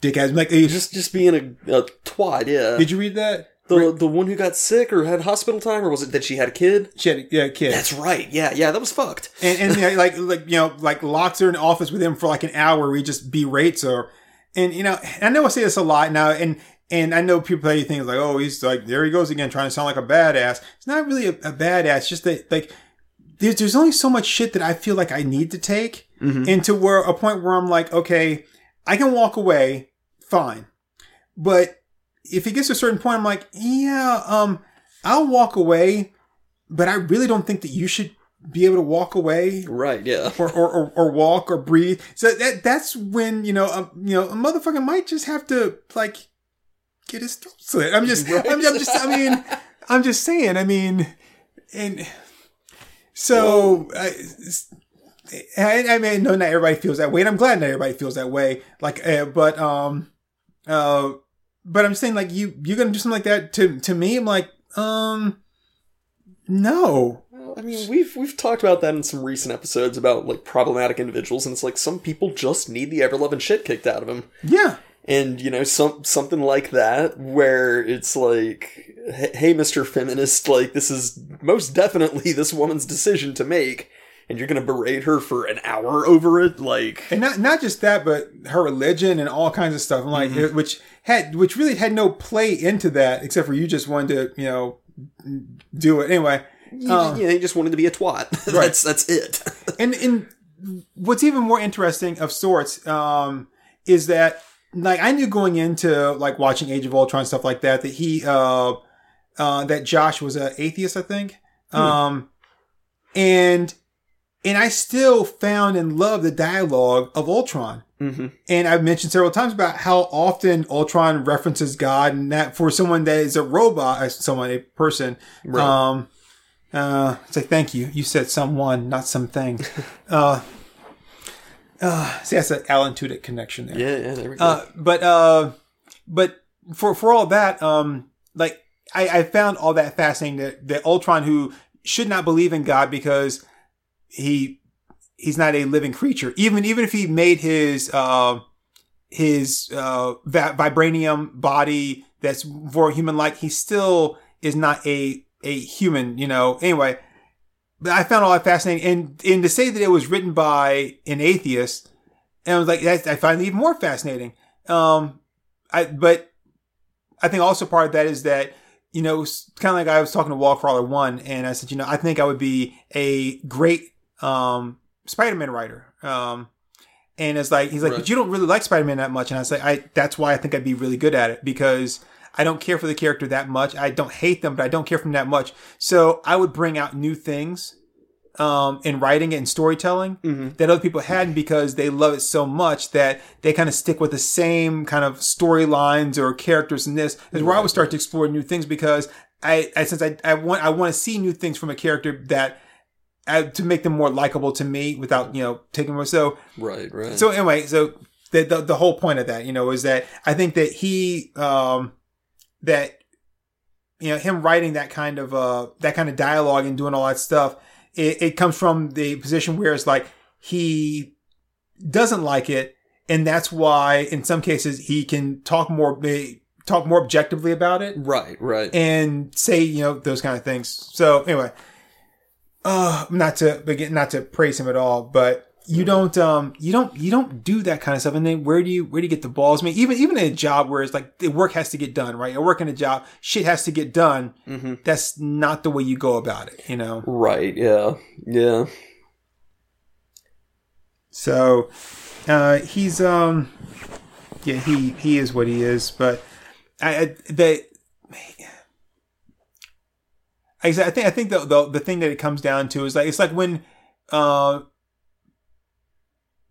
dick ass like. just just being a, a twat. Yeah. did you read that? The the one who got sick or had hospital time, or was it that she had a kid? She had yeah, a kid. That's right. Yeah, yeah. That was fucked. and, and you know, like like you know like locks her in the office with him for like an hour where he just berates her and you know i know i say this a lot now and and i know people say things like oh he's like there he goes again trying to sound like a badass it's not really a, a badass just that like there's, there's only so much shit that i feel like i need to take mm-hmm. into where a point where i'm like okay i can walk away fine but if it gets to a certain point i'm like yeah um i'll walk away but i really don't think that you should be able to walk away Right. Yeah. or, or, or, or walk or breathe. So that that's when you know um, you know a motherfucker might just have to like get his throat slit. I'm just I'm, I'm just I mean I'm just saying. I mean, and so I, I, I mean, no, not everybody feels that way, and I'm glad not everybody feels that way. Like, uh, but um, uh, but I'm saying like you you're gonna do something like that to to me. I'm like, Um, no. Well, I mean, we've we've talked about that in some recent episodes about like problematic individuals, and it's like some people just need the ever loving shit kicked out of them, Yeah. and you know, some something like that where it's like, "Hey- hey, Mister Feminist, like this is most definitely this woman's decision to make, and you're gonna berate her for an hour over it, like, and not not just that, but her religion and all kinds of stuff. I'm like, which had which really had no play into that, except for you just wanted to, you know, do it anyway. you, Um, you know, he just wanted to be a twat. that's that's it. And and what's even more interesting of sorts um, is that like I knew going into like watching Age of Ultron and stuff like that that he uh, uh, that Josh was an atheist, I think, um, and and I still found and loved the dialogue of Ultron. hmm And I've mentioned several times about how often Ultron references God, and that for someone that is a robot, as someone a person, Right. um, uh, it's like thank you. You said someone, not something. uh, uh, see, that's an Alan Tudyk connection there. Yeah, yeah, there we go. Uh, but uh, but for for all that, um, like I, I found all that fascinating that, that Ultron, who should not believe in God because he he's not a living creature, even even if he made his uh, his uh, vibranium body that's more human like, he still is not a a human. You know. Anyway. But I found all that fascinating, and and to say that it was written by an atheist, and I was like, I find it even more fascinating. Um, I but I think also part of that is that you know kind of like I was talking to Wallcrawler one, and I said, you know, I think I would be a great um Spider-Man writer. Um, and it's like he's like, Right. but you don't really like Spider-Man that much, and I say, like, I that's why I think I'd be really good at it because. I don't care for the character that much. I don't hate them, but I don't care for them that much. So I would bring out new things um, in writing it and storytelling Mhm. that other people hadn't because they love it so much that they kind of stick with the same kind of storylines or characters in this is where I would start to explore new things because I, I since I, I want I want to see new things from a character that to make them more likable to me without you know taking more so right, right. so anyway, so the, the the whole point of that, you know, is that I think that he um that you know him writing that kind of uh that kind of dialogue and doing all that stuff, it, it comes from the position where it's like he doesn't like it, and that's why in some cases he can talk more talk more objectively about it right, right. and say you know those kind of things. So anyway, uh, not to begin, not to praise him at all, but you don't um you don't you don't do that kind of stuff. And then where do you where do you get the balls? I mean, even even in a job where it's like the work has to get done, right? A work in a job, shit has to get done. hmm That's not the way you go about it, you know. Right, yeah, yeah. So uh, he's um yeah he he is what he is, but I, I the I, I think I think the, the the thing that it comes down to is like it's like when uh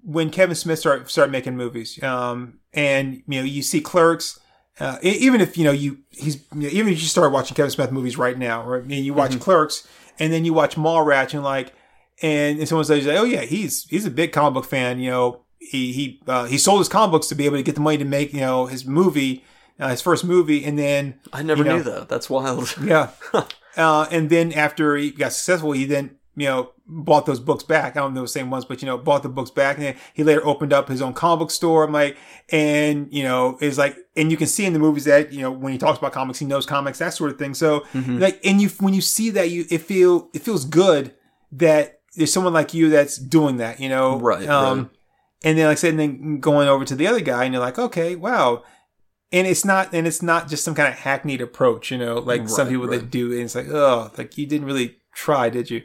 when Kevin Smith start start making movies um and you know you see Clerks uh, even if you know you he's you know, even if you start watching Kevin Smith movies right now or mean, you watch Clerks and then you watch Mallrats and like and, and someone says like, oh yeah he's he's a big comic book fan you know he he uh, he sold his comic books to be able to get the money to make you know his movie uh, his first movie and then I never You know. knew that. That's wild. yeah. uh, and then after he got successful, he then, you know, bought those books back. I don't know the same ones, but, you know, bought the books back. And then he later opened up his own comic book store. I'm like, and, you know, is like, and you can see in the movies that, you know, when he talks about comics, he knows comics, that sort of thing. So, like, and you, when you see that, you, it feel, it feels good that there's someone like you that's doing that, you know? Right, Um, right. and then, like I said, and then going over to the other guy and you're like, okay, wow and it's not and it's not just some kind of hackneyed approach you know like some Right, people that do and it's like oh like you didn't really try did you?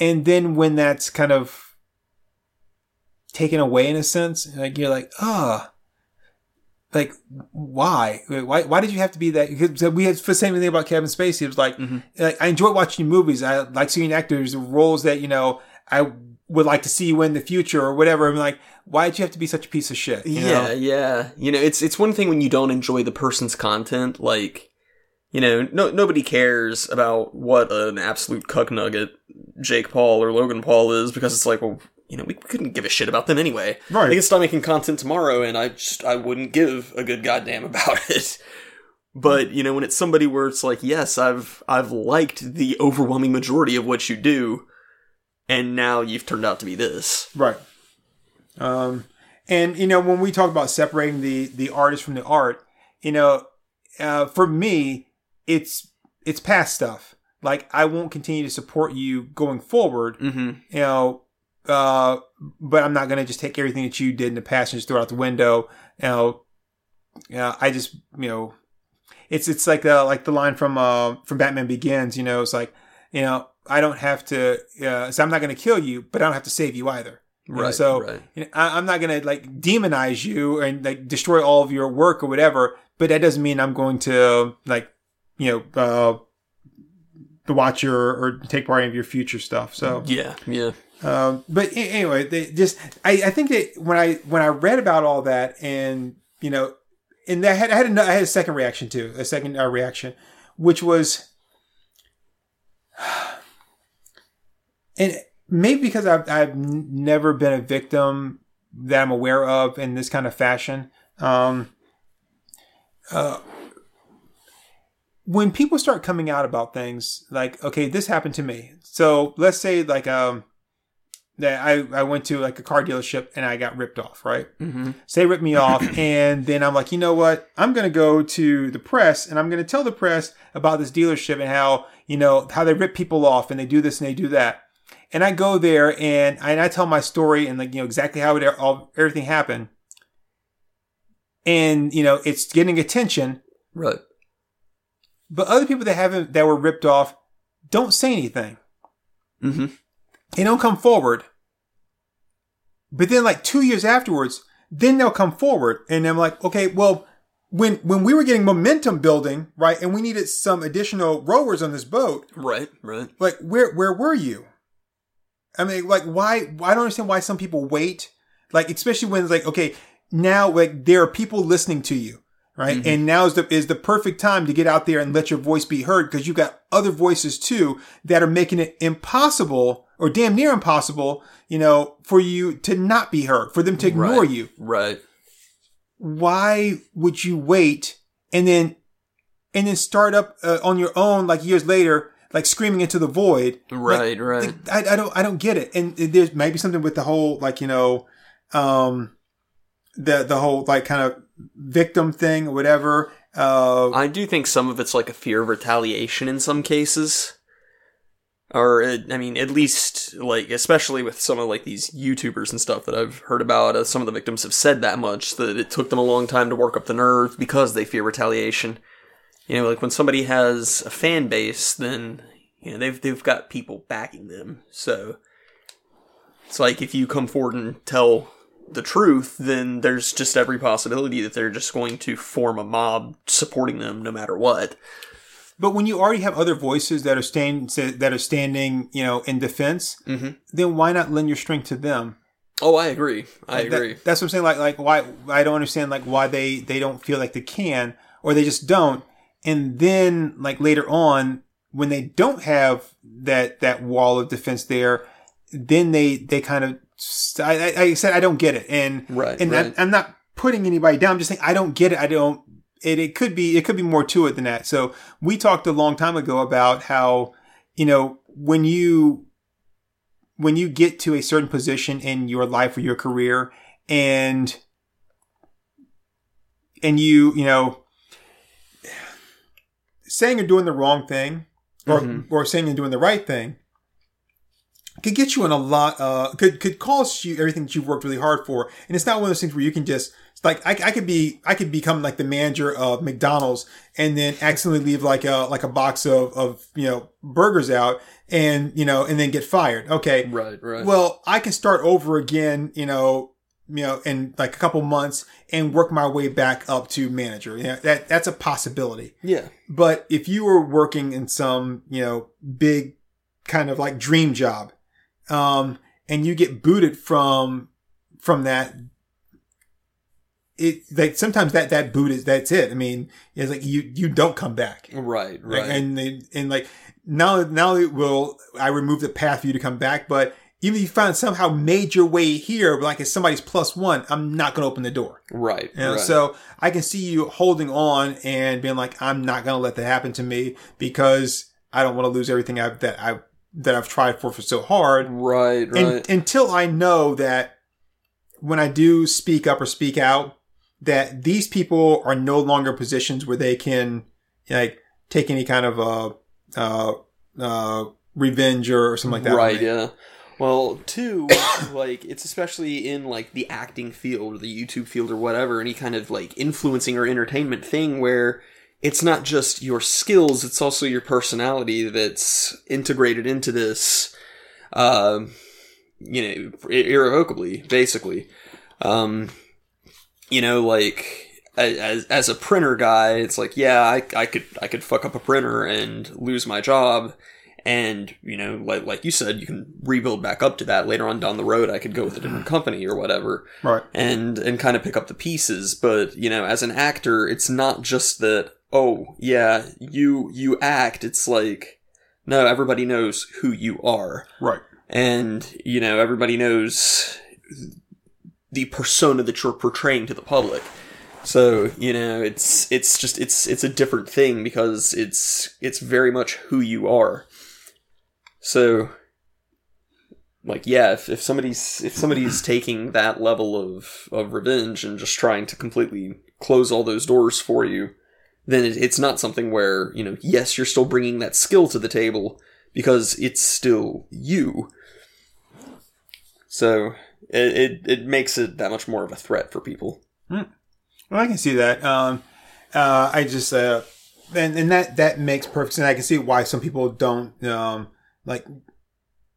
And then when that's kind of taken away in a sense like you're like oh like why? Why why did you have to be that? Because we had the same thing about Kevin Spacey it was like, Mhm. like I enjoy watching movies. I like seeing actors roles that you know I would like to see you in the future or whatever I'm like why did you have to be such a piece of shit yeah, know? yeah. You know, it's it's one thing when you don't enjoy the person's content, like you know, no nobody cares about what an absolute cuck nugget Jake Paul or Logan Paul is because it's like, well, you know, we couldn't give a shit about them anyway. Right. They could stop making content tomorrow, and I just I wouldn't give a good goddamn about it. But you know, when it's somebody where it's like, yes, I've I've liked the overwhelming majority of what you do, and now you've turned out to be this. Right. Um, and you know, when we talk about separating the the artist from the art, you know, uh, for me, it's it's past stuff. Like I won't continue to support you going forward. Mm-hmm. You know, uh, but I'm not gonna just take everything that you did in the past and just throw it out the window. You know, yeah, I just you know, it's it's like uh, like the line from uh, from Batman Begins. You know, it's like you know, I don't have to. Uh, so I'm not gonna kill you, but I don't have to save you either. You know, Right, so right. you know, I, I'm not gonna like demonize you and like destroy all of your work or whatever. But that doesn't mean I'm going to like you know uh, to watch your or take part in your future stuff. So Yeah, yeah. um, but anyway, they just I, I think that when I when I read about all that and you know, and I had I had a, I had a second reaction too, a second uh, reaction, which was, and maybe because I've I've never been a victim that I'm aware of in this kind of fashion. Um, uh, when people start coming out about things like, okay, this happened to me. So let's say like um that I, I went to like a car dealership and I got ripped off, right? Mm-hmm. Say rip me off, and then I'm like, you know what? I'm gonna go to the press and I'm gonna tell the press about this dealership and how you know how they rip people off and they do this and they do that. And I go there and I, and I tell my story and like you know exactly how it all everything happened. And you know it's getting attention, Right. but other people that haven't that were ripped off don't say anything. Mm-hmm. They don't come forward. But then like two years afterwards, then they'll come forward. And I'm like, okay, well, when when we were getting momentum building, right, and we needed some additional rowers on this boat, Right. Right. like where where were you? I mean, like why I don't understand why some people wait. Like, especially when it's like, okay, now like there are people listening to you. Right. And now is the is the perfect time to get out there and let your voice be heard because you've got other voices too that are making it impossible or damn near impossible, you know, for you to not be heard, for them to ignore Right. you. Right. Why would you wait and then and then start up uh, on your own like years later, like screaming into the void? Right. right. Like, I, I don't I don't get it. And there's maybe something with the whole like you know, um, the the whole like kind of victim thing or whatever. Uh, I do think some of it's like a fear of retaliation in some cases. Or, uh, I mean, at least, like, especially with some of, like, these YouTubers and stuff that I've heard about, uh, some of the victims have said that much, that it took them a long time to work up the nerve because they fear retaliation. You know, like, when somebody has a fan base, then, you know, they've, they've got people backing them. So, it's like, if you come forward and tell the truth, then there's just every possibility that they're just going to form a mob supporting them no matter what. but when you already have other voices that are stand that are standing, you know, in defense, Mhm. then why not lend your strength to them? Oh, I agree. I That- agree. that's what I'm saying. Like, like why I don't understand like why they they don't feel like they can or they just don't. And then like later on, when they don't have that that wall of defense there, then they they kind of I, I, said I don't get it, and Right, and right. I'm, I'm not putting anybody down. I'm just saying I don't get it. I don't. It, it could be it could be more to it than that. So we talked a long time ago about how you know when you when you get to a certain position in your life or your career and and you you know saying you're doing the wrong thing or Mhm. or saying you're doing the right thing could get you in a lot uh could could cost you everything that you've worked really hard for and it's not one of those things where you can just like I, I could be I could become like the manager of McDonald's and then accidentally leave like a like a box of of you know burgers out and you know and then get fired okay Right, right. well, I can start over again, you know, you know, in like a couple months and work my way back up to manager. Yeah, that that's a possibility. yeah. But if you were working in some, you know, big kind of like dream job, um, and you get booted from from that, it like sometimes that that boot is that's it. I mean, it's like you you don't come back. Right, Right. And they, and like now now it will I remove the path for you to come back, but even if you found somehow made your way here, like if somebody's plus one, I'm not going to open the door. Right. You know, right. So I can see you holding on and being like, I'm not going to let that happen to me because I don't want to lose everything I've, that I that I've tried for for so hard. right, right. And, until I know that when I do speak up or speak out, that these people are no longer positions where they can like take any kind of uh uh uh revenge or something like that. right yeah well two like it's especially in like the acting field or the youtube field or whatever any kind of like influencing or entertainment thing where it's not just your skills it's also your personality that's integrated into this um you know irrevocably basically. Um you know like as as a printer guy it's like yeah i i could i could fuck up a printer and lose my job and you know like like you said you can rebuild back up to that. Later on down the road i could go with a different company or whatever Right. and and kind of pick up the pieces. But you know as an actor it's not just that oh yeah you you act. It's like no everybody knows who you are. Right. and you know everybody knows the persona that you're portraying to the public. So you know it's it's just it's it's a different thing because it's it's very much who you are so like yeah if, if somebody's if somebody's taking that level of of revenge and just trying to completely close all those doors for you then it, it's not something where you know yes you're still bringing that skill to the table because it's still you so it, it, it makes it that much more of a threat for people Well, I can see that. Um, uh, I just, uh, and, and that, that makes perfect sense. I can see why some people don't, um, like,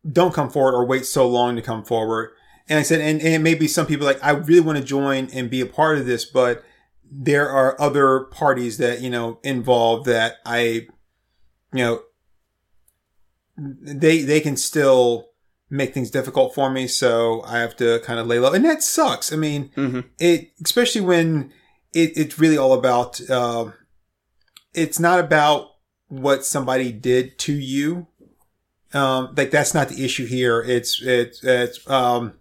don't come forward or wait so long to come forward. And I said, and, and it may be some people like, I really want to join and be a part of this, but there are other parties that, you know, involved that I, you know, they, they can still make things difficult for me. So I have to kind of lay low. And that sucks. I mean, mm-hmm. it especially when it, it's really all about uh, it's not about what somebody did to you um like that's not the issue here. It's it's it's um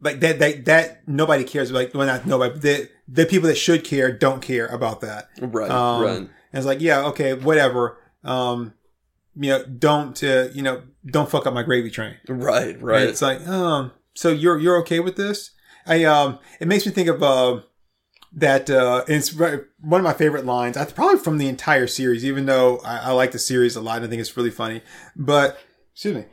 like that that that nobody cares like well not nobody the the people that should care don't care about that. Right um, right. and it's like yeah okay whatever. Um you know don't uh, you know don't fuck up my gravy train. Right and right it's like, um, so you're you're okay with this? I um, it makes me think of uh, that. Uh, it's one of my favorite lines. I probably from the entire series, even though I, I like the series a lot. and I think it's really funny. But excuse me.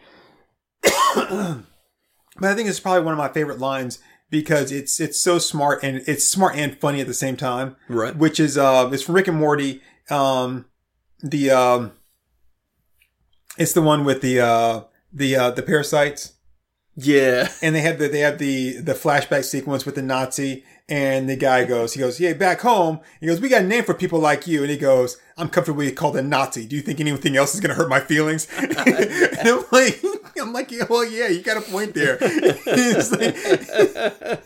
but I think it's probably one of my favorite lines because it's it's so smart and it's smart and funny at the same time. right Which is uh, it's from Rick and Morty. Um, the um, it's the one with the uh the uh the parasites yeah. And they have the they have the the flashback sequence with the Nazi and the guy goes he goes yeah back home. He goes we got a name for people like you. And he goes I'm comfortably called a Nazi. Do you think anything else is gonna hurt my feelings? And I'm like I'm like yeah, well yeah you got a point there. It's, like,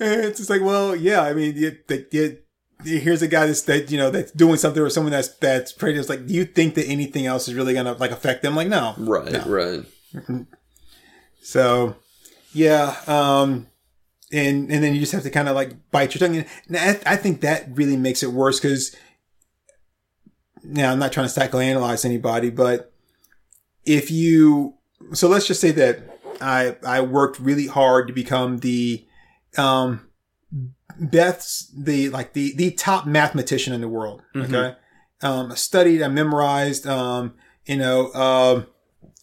it's just like well yeah I mean you, here's a guy that's that you know that's doing something or someone that's that's pretty just like do you think that anything else is really gonna like affect them? Like no. Right No. right so, yeah, um, and and then you just have to kind of like bite your tongue. And I, I think that really makes it worse because now I'm not trying to psychoanalyze anybody, but if you so let's just say that I I worked really hard to become the um Beth's the like the the top mathematician in the world. Mhm. Okay, um, I studied, I memorized, um, you know, um,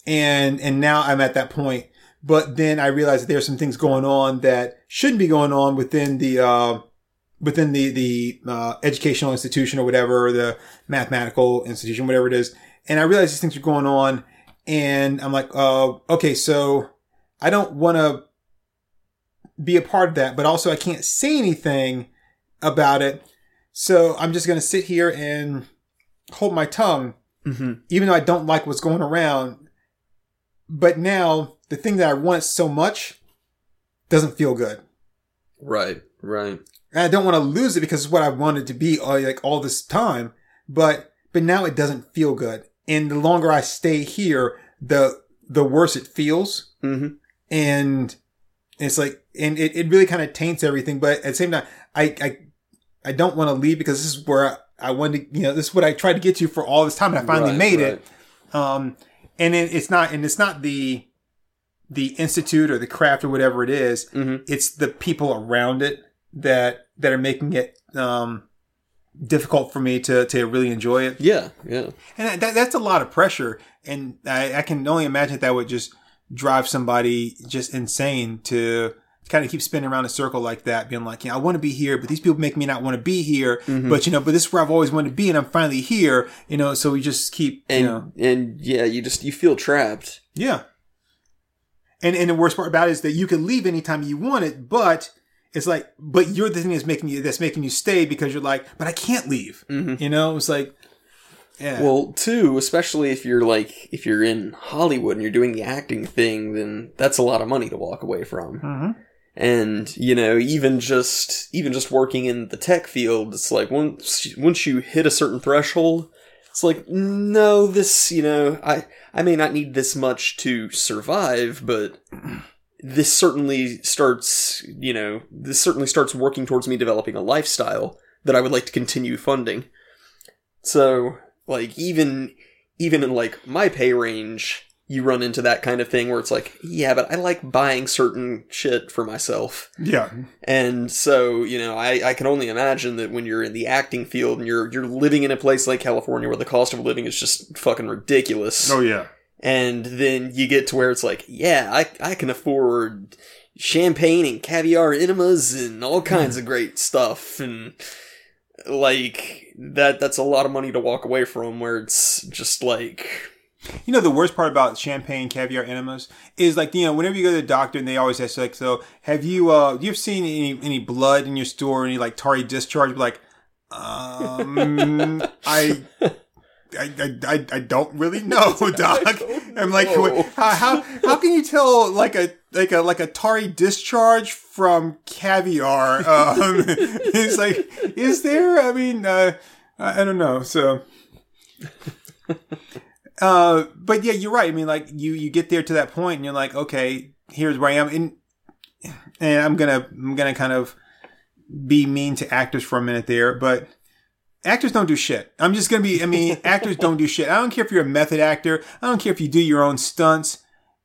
and and now I'm at that point. But then I realized that there's some things going on that shouldn't be going on within the uh, within the the uh, educational institution or whatever, the mathematical institution, whatever it is. And I realized these things are going on, and I'm like, uh, okay, so I don't want to be a part of that, but also I can't say anything about it. So I'm just going to sit here and hold my tongue, mm-hmm. even though I don't like what's going around. But now the thing that I want so much doesn't feel good. right right And I don't want to lose it because it's what I wanted to be all, like all this time. But but now it doesn't feel good. And the longer I stay here, the the worse it feels. Mhm. And it's like, and it, it really kind of taints everything. But at the same time, I, I, I don't want to leave because this is where I, I wanted to, you know, this is what I tried to get to for all this time. And I finally Right, made right. it. Um, and it, it's not, and it's not the, the institute or the craft or whatever it is. Mhm. It's the people around it that, that are making it, um, difficult for me to, to really enjoy it. Yeah, yeah. And that, that's a lot of pressure. And I, I can only imagine that, that would just drive somebody just insane to kind of keep spinning around a circle like that, being like, you know, I want to be here, but these people make me not want to be here. Mm-hmm. But, you know, but this is where I've always wanted to be and I'm finally here, you know, so we just keep, And you know, and yeah, you just you feel trapped. yeah. And, and the worst part about it is that you can leave anytime you want it, but it's like, but you're the thing that's making you, that's making you stay because you're like, but I can't leave. You know, it's like, yeah. Well, too, especially if you're like if you're in Hollywood and you're doing the acting thing, then that's a lot of money to walk away from. Mhm. And you know, even just even just working in the tech field, it's like once once you hit a certain threshold, it's like no, this you know, I I may not need this much to survive, but this certainly starts you know this certainly starts working towards me developing a lifestyle that I would like to continue funding. So like even even in like my pay range, you run into that kind of thing where it's like, yeah, but I like buying certain shit for myself. yeah. And so, you know, I, I can only imagine that when you're in the acting field and you're you're living in a place like California where the cost of living is just fucking ridiculous. Oh, yeah. And then you get to where it's like, yeah, I I can afford champagne and caviar enemas and all hmm. kinds of great stuff and like that that's a lot of money to walk away from where it's just like You know, the worst part about champagne, caviar, enemas is like, you know, whenever you go to the doctor and they always ask, like, so have you, uh, you have seen any, any blood in your store, any like tarry discharge? Like, um, I, I, I, I, don't really know, doc. I'm like, how, how, how can you tell like a, like a, like a tarry discharge from caviar? Um, it's like, is there, I mean, uh, I, I don't know. So, uh, but yeah, you're right. I mean, like you, you get there to that point and you're like, okay, here's where I am. And, and I'm gonna, I'm gonna kind of be mean to actors for a minute there, but actors don't do shit. I'm just gonna be, I mean, actors don't do shit. I don't care if you're a method actor. I don't care if you do your own stunts.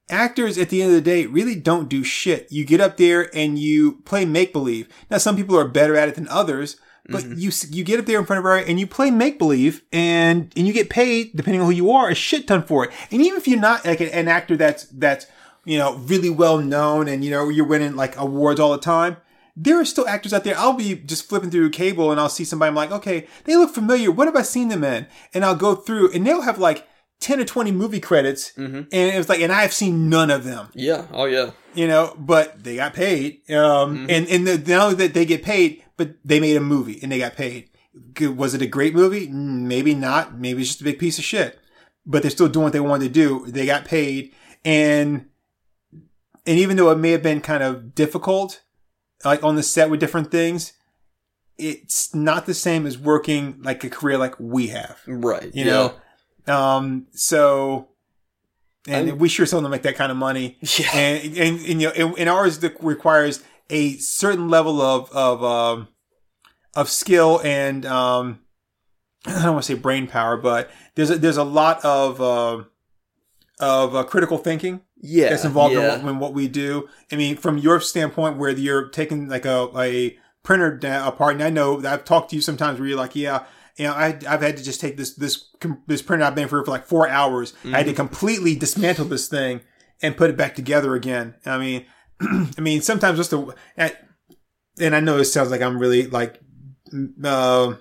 Actors at the end of the day really don't do shit. You get up there and you play make believe. Now, some people are better at it than others, but mm-hmm. you s- you get up there in front of everybody and you play make believe and and you get paid depending on who you are a shit ton for it. And even if you're not like an, an actor that's that's you know really well known and you know you're winning like awards all the time, there are still actors out there. I'll be just flipping through cable and I'll see somebody. I'm like, okay, they look familiar. What have I seen them in? And I'll go through and they'll have like. 10 or 20 movie credits mm-hmm. and it was like and i've seen none of them yeah oh yeah you know, but they got paid. Um, mm-hmm. and, and the, not only that they get paid, but they made a movie and they got paid. Was it a great movie? Mm, Maybe not. Maybe it's just a big piece of shit, but they're still doing what they wanted to do. They got paid. And, and even though it may have been kind of difficult, like on the set with different things, it's not the same as working like a career like we have right you yeah. know um so and I'm- we sure still don't make that kind of money Yeah. and and, and you know and, and ours requires a certain level of of um of skill and um I don't want to say brain power, but there's a, there's a lot of uh, of uh, critical thinking yeah that's involved yeah. in, what, in what we do. I mean, from your standpoint, where you're taking like a, a printer down apart, and I know that I've talked to you sometimes where you're like, yeah, you know, I, I've had to just take this this com- this printer I've been for for like four hours. I had to completely dismantle this thing and put it back together again. I mean, I mean, sometimes just the and I know it sounds like I'm really like uh,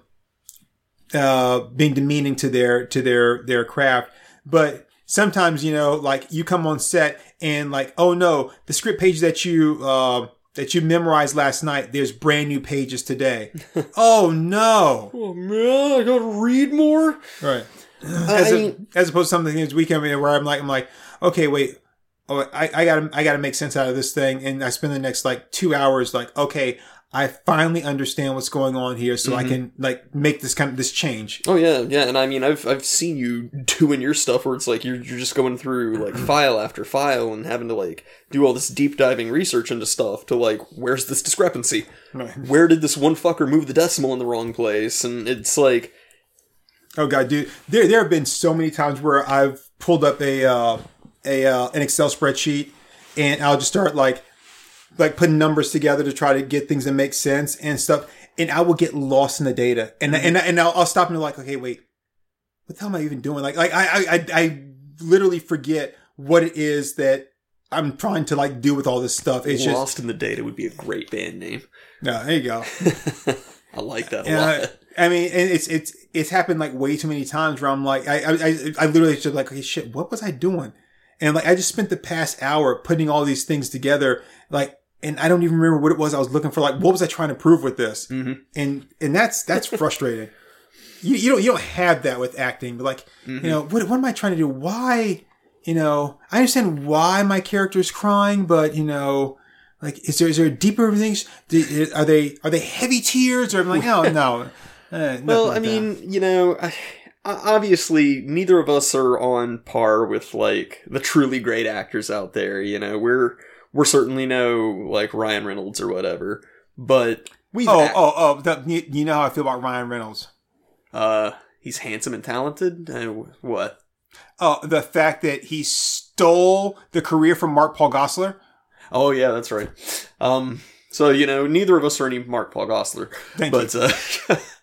uh, being demeaning to their to their their craft, but sometimes you know, like you come on set and like, oh no, the script page that you uh, that you memorized last night, there's brand new pages today. oh no, oh man i gotta read more right? I As, mean- as opposed to something this weekend where I'm like, I'm like, okay, wait. Oh, I, I gotta I gotta make sense out of this thing, and I spend the next like two hours like, okay, I finally understand what's going on here, so Mm-hmm. I can like make this kind of this change. Oh yeah, yeah, and I mean, I've I've seen you doing your stuff where it's like you're you're just going through like file after file and having to like do all this deep diving research into stuff to like where's this discrepancy? Right. Where did this one fucker move the decimal in the wrong place? And it's like, Oh god, dude, there there have been so many times where I've pulled up a uh, a uh, an Excel spreadsheet and I'll just start like like putting numbers together to try to get things that make sense and stuff, and I will get lost in the data, and and and I'll, I'll stop and be like, okay, wait, what the hell am I even doing? Like like I I I, I literally forget what it is that I'm trying to like do with all this stuff. It's just Lost in the Data would be a great band name. no, there you go. I like that a Yeah, lot. I mean, and it's it's it's happened like way too many times where I'm like, I I I, I literally just like, okay, shit, what was I doing? And like, I just spent the past hour putting all these things together, like, and I don't even remember what it was I was looking for. Like, what was I trying to prove with this? Mhm. And and that's that's frustrating. you you don't you don't have that with acting, but like, you know, what what am I trying to do? Why? You know, I understand why my character is crying, but you know. Like, is there is there a deeper thing? Are they are they heavy tears? Or I'm like, oh no, Eh, nothing Well, like I that. mean, you know, I- obviously, neither of us are on par with like the truly great actors out there. You know, we're we're certainly no like Ryan Reynolds or whatever, but we've oh act- oh oh, the, you, you know how I feel about Ryan Reynolds. uh, he's handsome and talented. Uh, what? Oh, the fact that he stole the career from Mark Paul Gosselaar. Oh yeah, that's right. Um, so you know, neither of us are any Mark Paul Gosselaar, Thank but uh,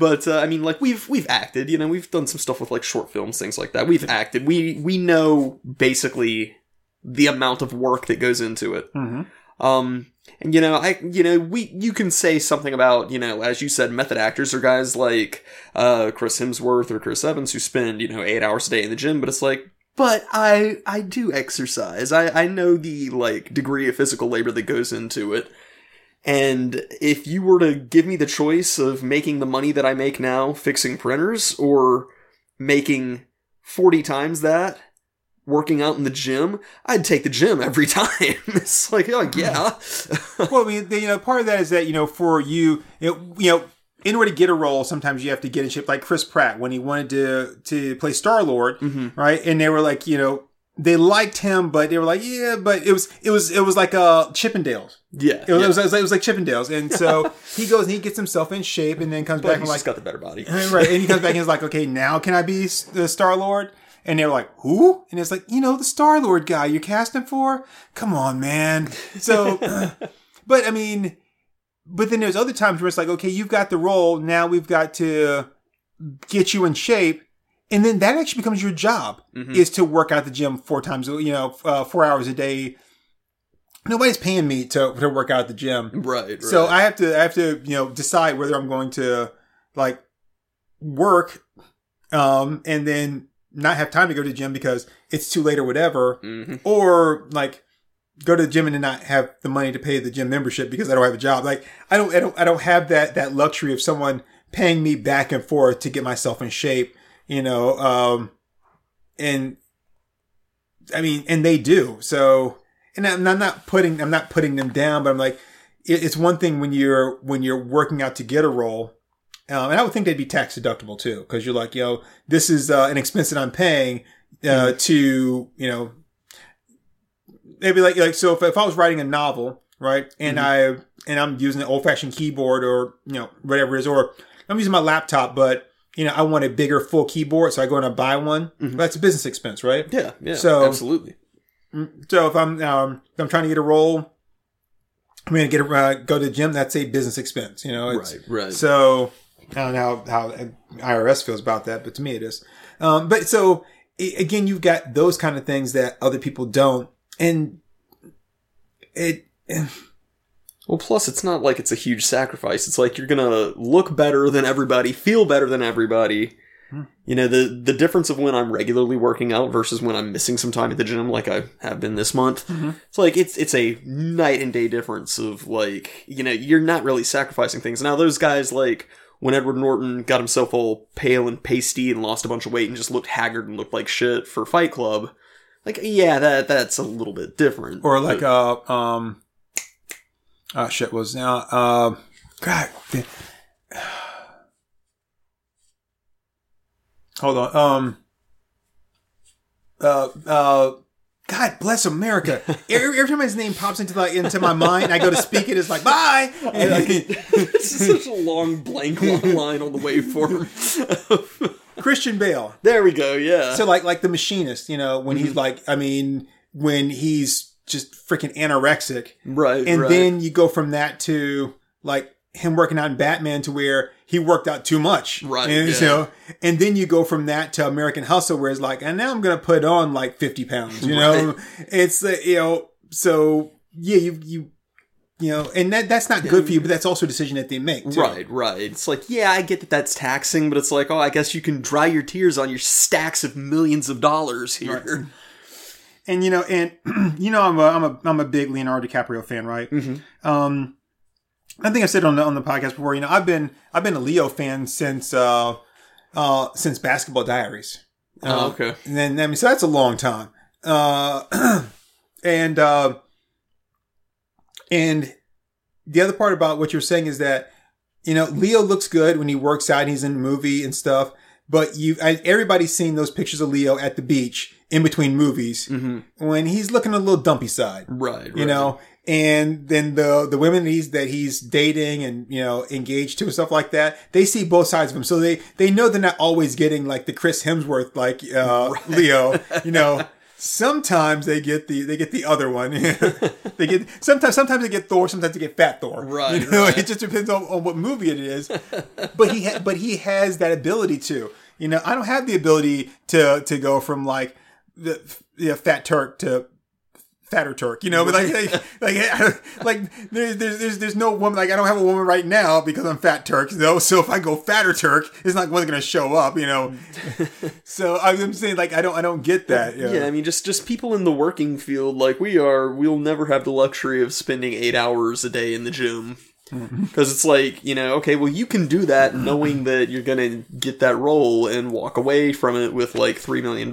but uh, I mean, like we've we've acted. You know, we've done some stuff with like short films, things like that. We've acted. We we know basically the amount of work that goes into it. Mm-hmm. Um, and you know, I, you know, we, you can say something about, you know, as you said, method actors are guys like, uh, Chris Hemsworth or Chris Evans who spend, you know, eight hours a day in the gym, but it's like, but I, I do exercise. I, I know the, like, degree of physical labor that goes into it. And if you were to give me the choice of making the money that I make now fixing printers or making 40 times that working out in the gym, I'd take the gym every time. it's like, oh hmm. yeah. well, I mean, the, you know, part of that is that you know, for you, you know, you know, in order to get a role, sometimes you have to get in shape. Like Chris Pratt when he wanted to to play Star Lord, mm-hmm. right? And they were like, you know, they liked him, but they were like, yeah, but it was it was it was like uh Chippendales. yeah. It was, yeah. it was, it was like, it was like Chippendales, and so he goes and he gets himself in shape, and then comes but back and like, got the better body. right, and he comes back and he's like, okay, now can I be the Star Lord? And they're like, who? And it's like, you know, the Star Lord guy you're casting for. Come on, man. So, but I mean, but then there's other times where it's like, okay, you've got the role. Now we've got to get you in shape. And then that actually becomes your job Mhm. is to work out the gym four times, you know, uh, four hours a day. Nobody's paying me to, to work out at the gym. Right, right. So I have to I have to you know decide whether I'm going to like work, um, and then not have time to go to the gym because it's too late or whatever, hmm or like go to the gym and then not have the money to pay the gym membership because I don't have a job. Like I don't I don't I don't have that that luxury of someone paying me back and forth to get myself in shape. You know, um, and I mean, and they do. So and I'm not putting I'm not putting them down, but I'm like, it's one thing when you're when you're working out to get a role, um, and I would think they'd be tax deductible too, because you're like, you know, this is uh, an expense that I'm paying uh, to, you know, maybe like like so if, if I was writing a novel, right, and I and I'm using an old fashioned keyboard or you know whatever it is, or I'm using my laptop, but you know I want a bigger full keyboard, so I go and I buy one. That's a business expense, right? Yeah, yeah. So- absolutely. So if I'm um, if I'm trying to get a role, I'm going to get a, uh, go to the gym. That's a business expense, you know. It's, Right, right. So I don't know how, how IRS feels about that, but to me it is. Um, but so again, you've got those kind of things that other people don't, and it. Well, plus it's not like it's a huge sacrifice. It's like you're gonna look better than everybody, feel better than everybody. Hmm. You know the the difference of when I'm regularly working out versus when I'm missing some time at the gym, like I have been this month. Mm-hmm. It's like it's it's a night and day difference of like you know you're not really sacrificing things. Now those guys like when Edward Norton got himself all pale and pasty and lost a bunch of weight and just looked haggard and looked like shit for Fight Club. Like yeah, that that's a little bit different. Or like But- uh um Oh shit! Was now? Uh, God. the- Hold on. Um. Uh. Uh. God bless America. Every, every time his name pops into like into my mind, I go to speak it. It's like bye. And, like, this is such a long blank line on the waveform. Christian Bale. there we go. Yeah. So like like the machinist, you know, when he's like, I mean, when he's just freaking anorexic, right. and right. then you go from that to like him working out in Batman to where he worked out too much, Right, And yeah. so, and then you go from that to American Hustle, where it's like, and now I'm gonna put on like 50 pounds, you know? It's uh, you know, so yeah, you you you know, and that that's not good for you, but that's also a decision that they make, too. Right, right. It's like, yeah, I get that that's taxing, but it's like, oh, I guess you can dry your tears on your stacks of millions of dollars here. And you know, and you know, I'm a I'm a I'm a big Leonardo DiCaprio fan, right? Mm-hmm. Um, I think I've said on the on the podcast before. You know, I've been I've been a Leo fan since uh uh since Basketball Diaries. Oh, Uh, okay. And then I mean, so that's a long time. Uh, and uh, and the other part about what you're saying is that you know Leo looks good when he works out. And he's in a movie and stuff. But you, everybody's seen those pictures of Leo at the beach in between movies Mm-hmm. when he's looking a little dumpy side Right, right. you know? And then the the women he's that he's dating and you know engaged to and stuff like that they see both sides of him. So they they know they're not always getting like the chris hemsworth like uh leo you know? Sometimes they get the they get the other one. They get sometimes sometimes they get thor sometimes they get fat thor. Right, you know right. it just depends on, on what movie it is. But he ha- but he has that ability to you know i don't have the ability to to go from like the yeah, fat turk to fatter Turk, you know, but like, like, like, like there's, there's, there's, there's no woman, like, I don't have a woman right now because I'm fat Turk, you know, so if I go fatter Turk, it's not one going to show up, you know. so I'm saying, like, I don't, I don't get that. You know? Yeah, I mean, just just people in the working field like we are, we'll never have the luxury of spending eight hours a day in the gym. Because it's like, you know, okay, well, you can do that knowing that you're going to get that role and walk away from it with like $3 million.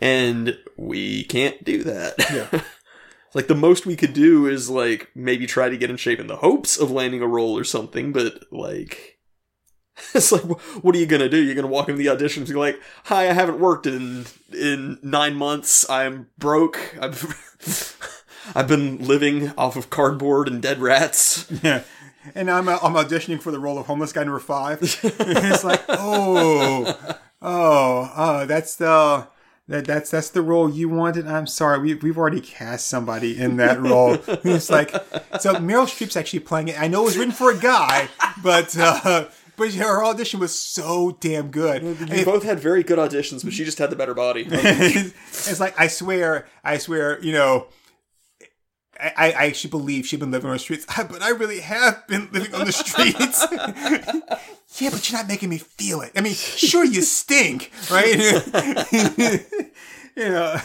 And we can't do that. Yeah. like, the most we could do is, like, maybe try to get in shape in the hopes of landing a role or something, but, like, it's like, what are you gonna do? You're gonna walk into the audition and be like, "Hi, I haven't worked in in nine months. I'm broke. I've I've been living off of cardboard and dead rats." Yeah. And I'm, I'm auditioning for the role of homeless guy number five. it's like, oh, oh, oh, that's the, that, that's, that's the role you wanted. I'm sorry. We, we've already cast somebody in that role. it's like, so Meryl Streep's actually playing it. I know it was written for a guy, but, uh, but her audition was so damn good. We both had very good auditions, but she just had the better body. it's like I swear, I swear, you know, I, I actually believe she'd been living on the streets, but I really have been living on the streets. yeah, but you're not making me feel it. I mean, sure you stink, right? you know.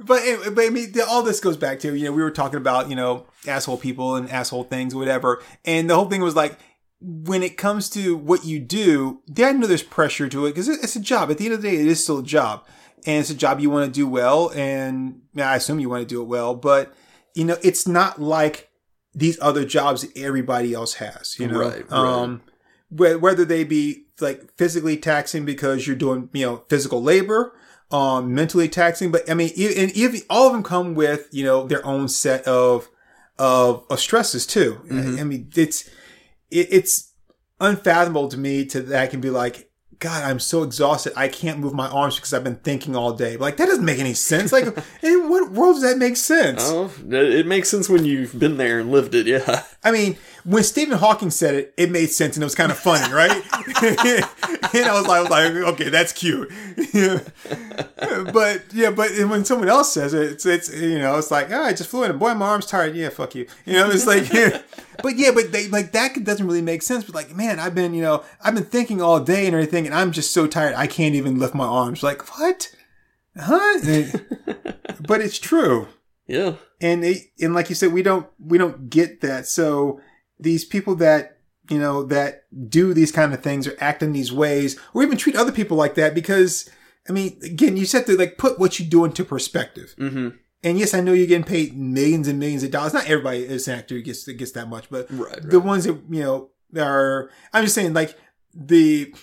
But, anyway, but I mean, all this goes back to, you know, we were talking about, you know, asshole people and asshole things, whatever. And the whole thing was like, when it comes to what you do, I know there's pressure to it because it's a job. At the end of the day, it is still a job. And it's a job you want to do well. And I assume you want to do it well. But, you know, it's not like these other jobs that everybody else has, you know? Right, right. Um, whether they be like physically taxing because you're doing, you know, physical labor, um, mentally taxing. But I mean, and if all of them come with, you know, their own set of, of, of stresses too. I, I mean, it's, it, it's unfathomable to me to that I can be like, God, I'm so exhausted. I can't move my arms because I've been thinking all day. Like that doesn't make any sense. Like, in what world does that make sense? oh, it makes sense when you've been there and lived it. Yeah. I mean, when Stephen Hawking said it, it made sense and it was kind of funny, right? and I was like, I was like, okay, that's cute. but yeah, but when someone else says it, it's, it's you know, it's like, oh, I just flew in. Boy, my arm's tired. Yeah, fuck you. You know, it's like, but yeah, but they like that doesn't really make sense. But like, man, I've been, you know, I've been thinking all day and everything, and I'm just so tired, I can't even lift my arms. Like, what? Huh? but it's true Yeah. and it, and like you said, we don't we don't get that. So these people that you know that do these kind of things or act in these ways, or even treat other people like that, because I mean, again, you have to like put what you do into perspective. Mm-hmm. and yes, I know you're getting paid millions and millions of dollars. Not everybody is an actor who gets gets that much, but Right, the right. ones that you know are. I'm just saying, like the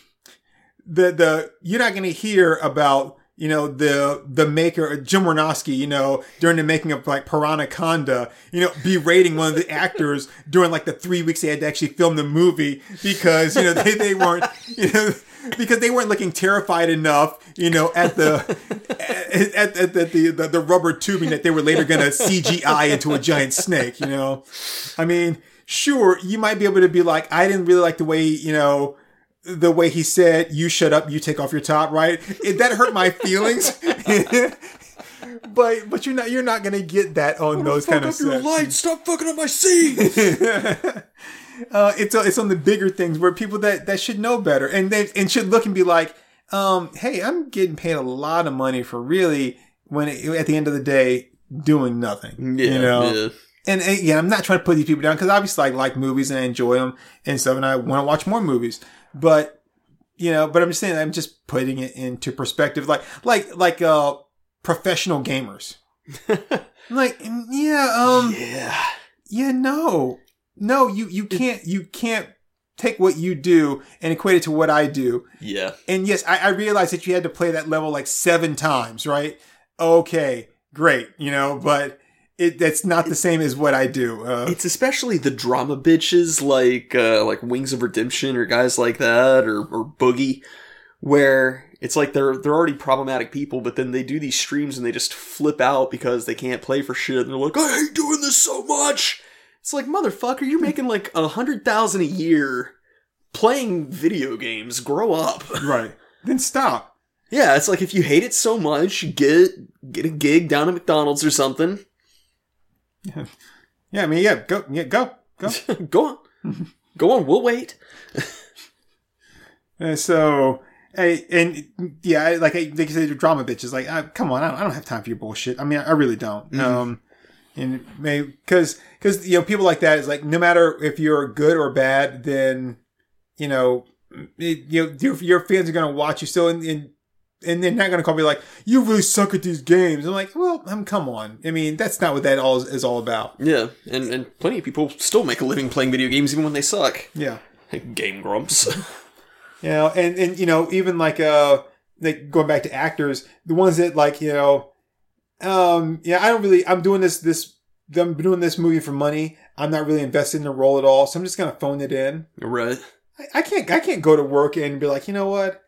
the the you're not going to hear about you know the the maker Jim Wynorski, you know, during the making of like Piranhaconda, you know, berating one of the actors during like the three weeks they had to actually film the movie because you know they they weren't you know because they weren't looking terrified enough, you know, at the at, at, at the, the, the the rubber tubing that they were later going to CGI into a giant snake. You know, I mean, sure, you might be able to be like, I didn't really like the way you know the way he said, "You shut up, you take off your top," right? It, that hurt my feelings. but but you're not you're not gonna get that on those kind of sets. Stop fucking up my scene. uh, it's it's on the bigger things where people that that should know better and they and should look and be like, um, hey, I'm getting paid a lot of money for really when it, at the end of the day doing nothing. yeah, you know. yeah. And, again, I'm not trying to put these people down because obviously I like movies and I enjoy them and stuff, and I want to watch more movies. But you know, but I'm just saying I'm just putting it into perspective, like like like uh professional gamers. like yeah, um, Yeah. yeah, no, no, you you can't you can't take what you do and equate it to what I do. Yeah. And yes, I, I realized that you had to play that level like seven times, right? Okay, great, you know, but it that's not the same as what I do. Uh, It's especially the drama bitches like uh, like Wings of Redemption or guys like that or, or Boogie, where it's like they're they're already problematic people, but then they do these streams and they just flip out because they can't play for shit, and they're like, I hate doing this so much. It's like motherfucker, you're making like a hundred thousand a year playing video games. Grow up. right. Then stop. Yeah, it's like if you hate it so much, get get a gig down at McDonald's or something. Yeah, yeah I mean, yeah, go, yeah, go, go. Go on, go on. We'll wait. And so, hey, and yeah, like I- like you said, drama bitches. Like, uh, come on, I don't, I don't have time for your bullshit. I mean, I, I really don't. Um, and maybe because because you know people like that is like no matter if you're good or bad, then you know, it, you know your, your fans are gonna watch you still, and and, and they're not gonna call me like you really suck at these games. I'm like, well, I'm come on. I mean, that's not what that all is, is all about. Yeah, and and plenty of people still make a living playing video games even when they suck. Yeah. Game grumps. You know, and, and you know, even like uh like going back to actors, the ones that like, you know, um yeah, I don't really I'm doing this this I'm doing this movie for money. I'm not really invested in the role at all, so I'm just gonna phone it in. right. I, I can't I can't go to work and be like, you know what?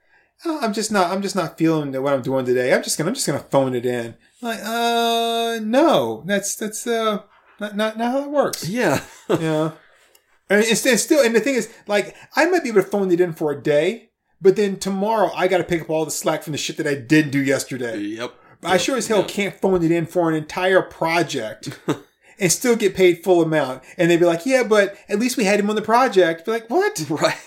Uh, I'm just not I'm just not feeling what I'm doing today. I'm just gonna I'm just gonna phone it in. Like, uh no. That's that's uh not not, not how that works. Yeah. Yeah. And it's, still, and the thing is, like, I might be able to phone it in for a day, but then tomorrow I got to pick up all the slack from the shit that I did do yesterday. yep. I sure as hell can't phone it in for an entire project and still get paid full amount. And they'd be like, yeah, but at least we had him on the project. Be like, what? Right.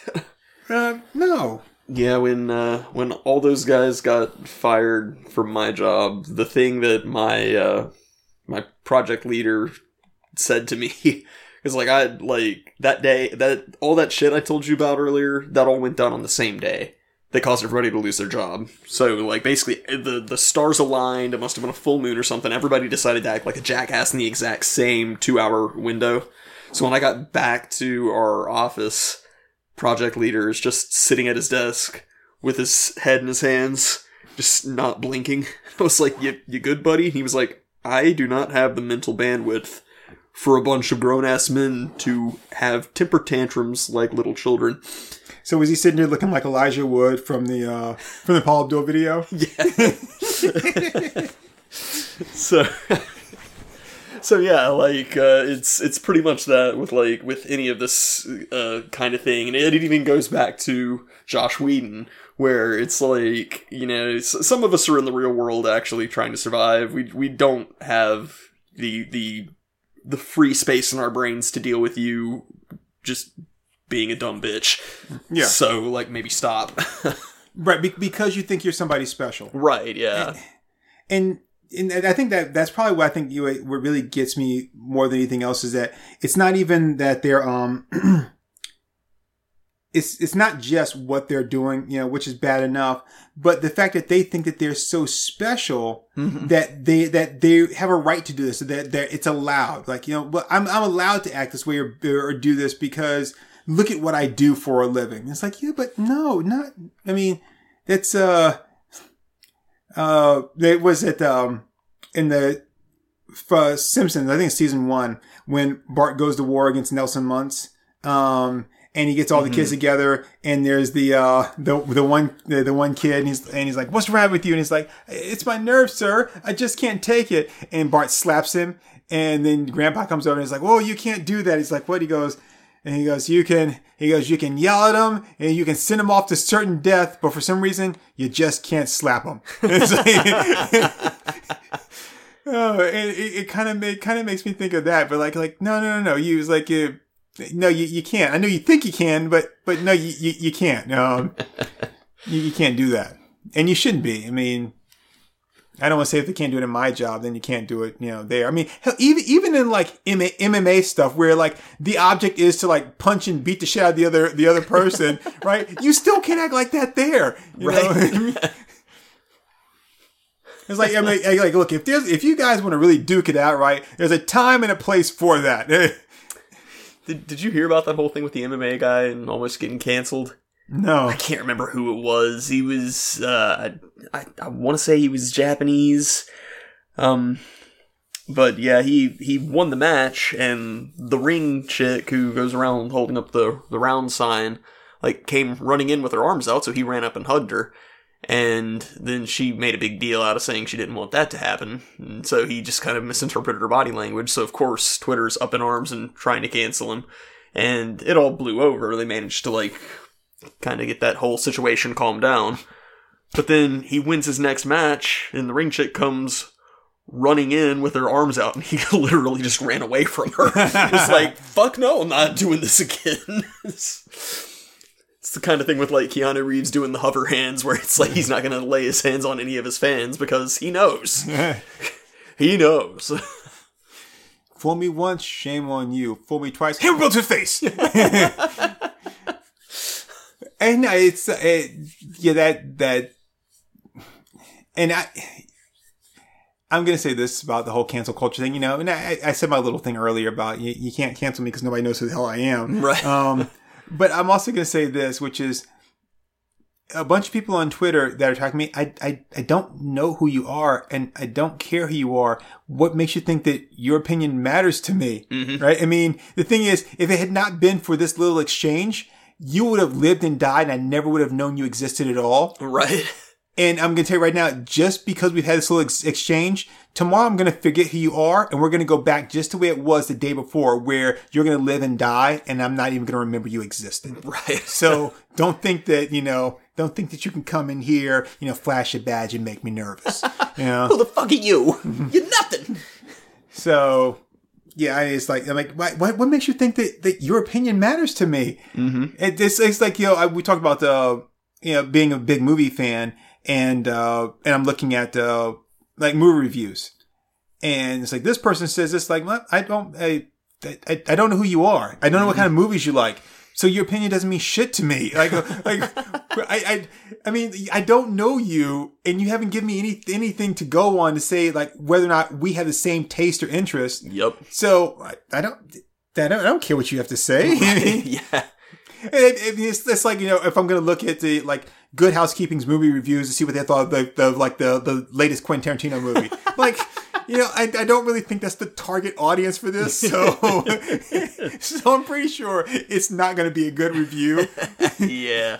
Uh, no. Yeah, when uh, when all those guys got fired from my job, the thing that my uh, my project leader said to me is like I like that day that all that shit I told you about earlier that all went down on the same day. They caused everybody to lose their job. So like basically the the stars aligned. It must have been a full moon or something. Everybody decided to act like a jackass in the exact same two hour window. So when I got back to our office, project leader is just sitting at his desk with his head in his hands, just not blinking. I was like, "You, you good, buddy?" He was like, "I do not have the mental bandwidth for a bunch of grown ass men to have temper tantrums like little children." So was he sitting there looking like Elijah Wood from the, uh, from the Paula Abdul video? So, so yeah, like uh, it's it's pretty much that with like with any of this uh, kind of thing, and it even goes back to Josh Whedon, where it's like you know some of us are in the real world actually trying to survive. We we don't have the the the free space in our brains to deal with you just being a dumb bitch. Yeah. So like maybe stop. Right. Be- because you think you're somebody special. right. Yeah. and and I think that that's probably what I think you what really gets me more than anything else is that it's not even that they're um it's it's not just what they're doing, you know, which is bad enough, but the fact that they think that they're so special that they that they have a right to do this, that that it's allowed. Like you know, but I'm I'm allowed to act this way or, or do this because look at what I do for a living. It's like yeah, but no, not. I mean, that's uh uh it was it um in the uh, Simpsons. I think it's season one when Bart goes to war against Nelson Muntz. Um, and he gets all the kids together, and there's the uh the the one the, the one kid, and he's and he's like, "What's wrong with you?" And he's like, "It's my nerves, sir. I just can't take it." And Bart slaps him, and then Grandpa comes over and he's like, "Whoa, you can't do that." He's like, "What?" He goes, and he goes, "You can." He goes, "You can yell at him, and you can send him off to certain death, but for some reason, you just can't slap him." Oh, it, it kind of make kind of makes me think of that, but like like no no no no, you was like you, no you, you can't. I know you think you can, but but no you you, you can't. Um, you, you can't do that, and you shouldn't be. I mean, I don't want to say if they can't do it in my job, then you can't do it. You know, there. I mean, hell, even even in like MMA, stuff, where like the object is to like punch and beat the shit out of the other the other person, right? You still can't act like that there, you know? Right. It's like I mean, like look, if there's if you guys want to really duke it out, right? There's a time and a place for that. Did, did you hear about that whole thing with the MMA guy and almost getting canceled? No, I can't remember who it was. He was, uh, I, I want to say he was Japanese. Um, but yeah, he, he won the match and the ring chick who goes around holding up the, the round sign, like came running in with her arms out. So he ran up and hugged her. And then she made a big deal out of saying she didn't want that to happen. And so he just kind of misinterpreted her body language. So of course, Twitter's up in arms and trying to cancel him. And it all blew over. They managed to like kind of get that whole situation calmed down. But then he wins his next match, and the ring chick comes running in with her arms out, and he literally just ran away from her. it's like, fuck no, I'm not doing this again. it's, the kind of thing with like Keanu Reeves doing the hover hands, where it's like he's not going to lay his hands on any of his fans because he knows. he knows. fool me once, shame on you. Fool me twice, here goes your face. And uh, it's uh, it, yeah that that, and I. I'm gonna say this about the whole cancel culture thing, you know, and I, I said my little thing earlier about you, you can't cancel me because nobody knows who the hell I am, Right. Um, but I'm also gonna say this, which is a bunch of people on Twitter that are talking to me. I, I, I don't know who you are, and I don't care who you are. What makes you think that your opinion matters to me? Right? I mean, the thing is, if it had not been for this little exchange, you would have lived and died, and I never would have known you existed at all. right. And I'm going to tell you right now, just because we've had this little ex- exchange, tomorrow I'm going to forget who you are and we're going to go back just the way it was the day before where you're going to live and die and I'm not even going to remember you existed. Right. So don't think that, you know, don't think that you can come in here, you know, flash a badge and make me nervous. You know? Who the fuck are you? Mm-hmm. You're nothing. So yeah, it's like I'm like, what, what, what makes you think that, that your opinion matters to me? Mm-hmm. It, it's, it's like you know, I, we talked about the you know being a big movie fan, and uh, and I'm looking at uh, like movie reviews, and it's like this person says this, like well, I don't, I, I, I don't know who you are. I don't know what kind of movies you like. So your opinion doesn't mean shit to me. Like, like, I, I, I mean, I don't know you, and you haven't given me any anything to go on to say like whether or not we have the same taste or interest. Yep. So I, I don't, I don't, I don't care what you have to say. yeah. It- it- it's, it's like you know, if I'm going to look at the like Good Housekeeping's movie reviews to see what they thought of the, the like the the latest Quentin Tarantino movie, like you know, I, I don't really think that's the target audience for this. So, so I'm pretty sure it's not going to be a good review. yeah.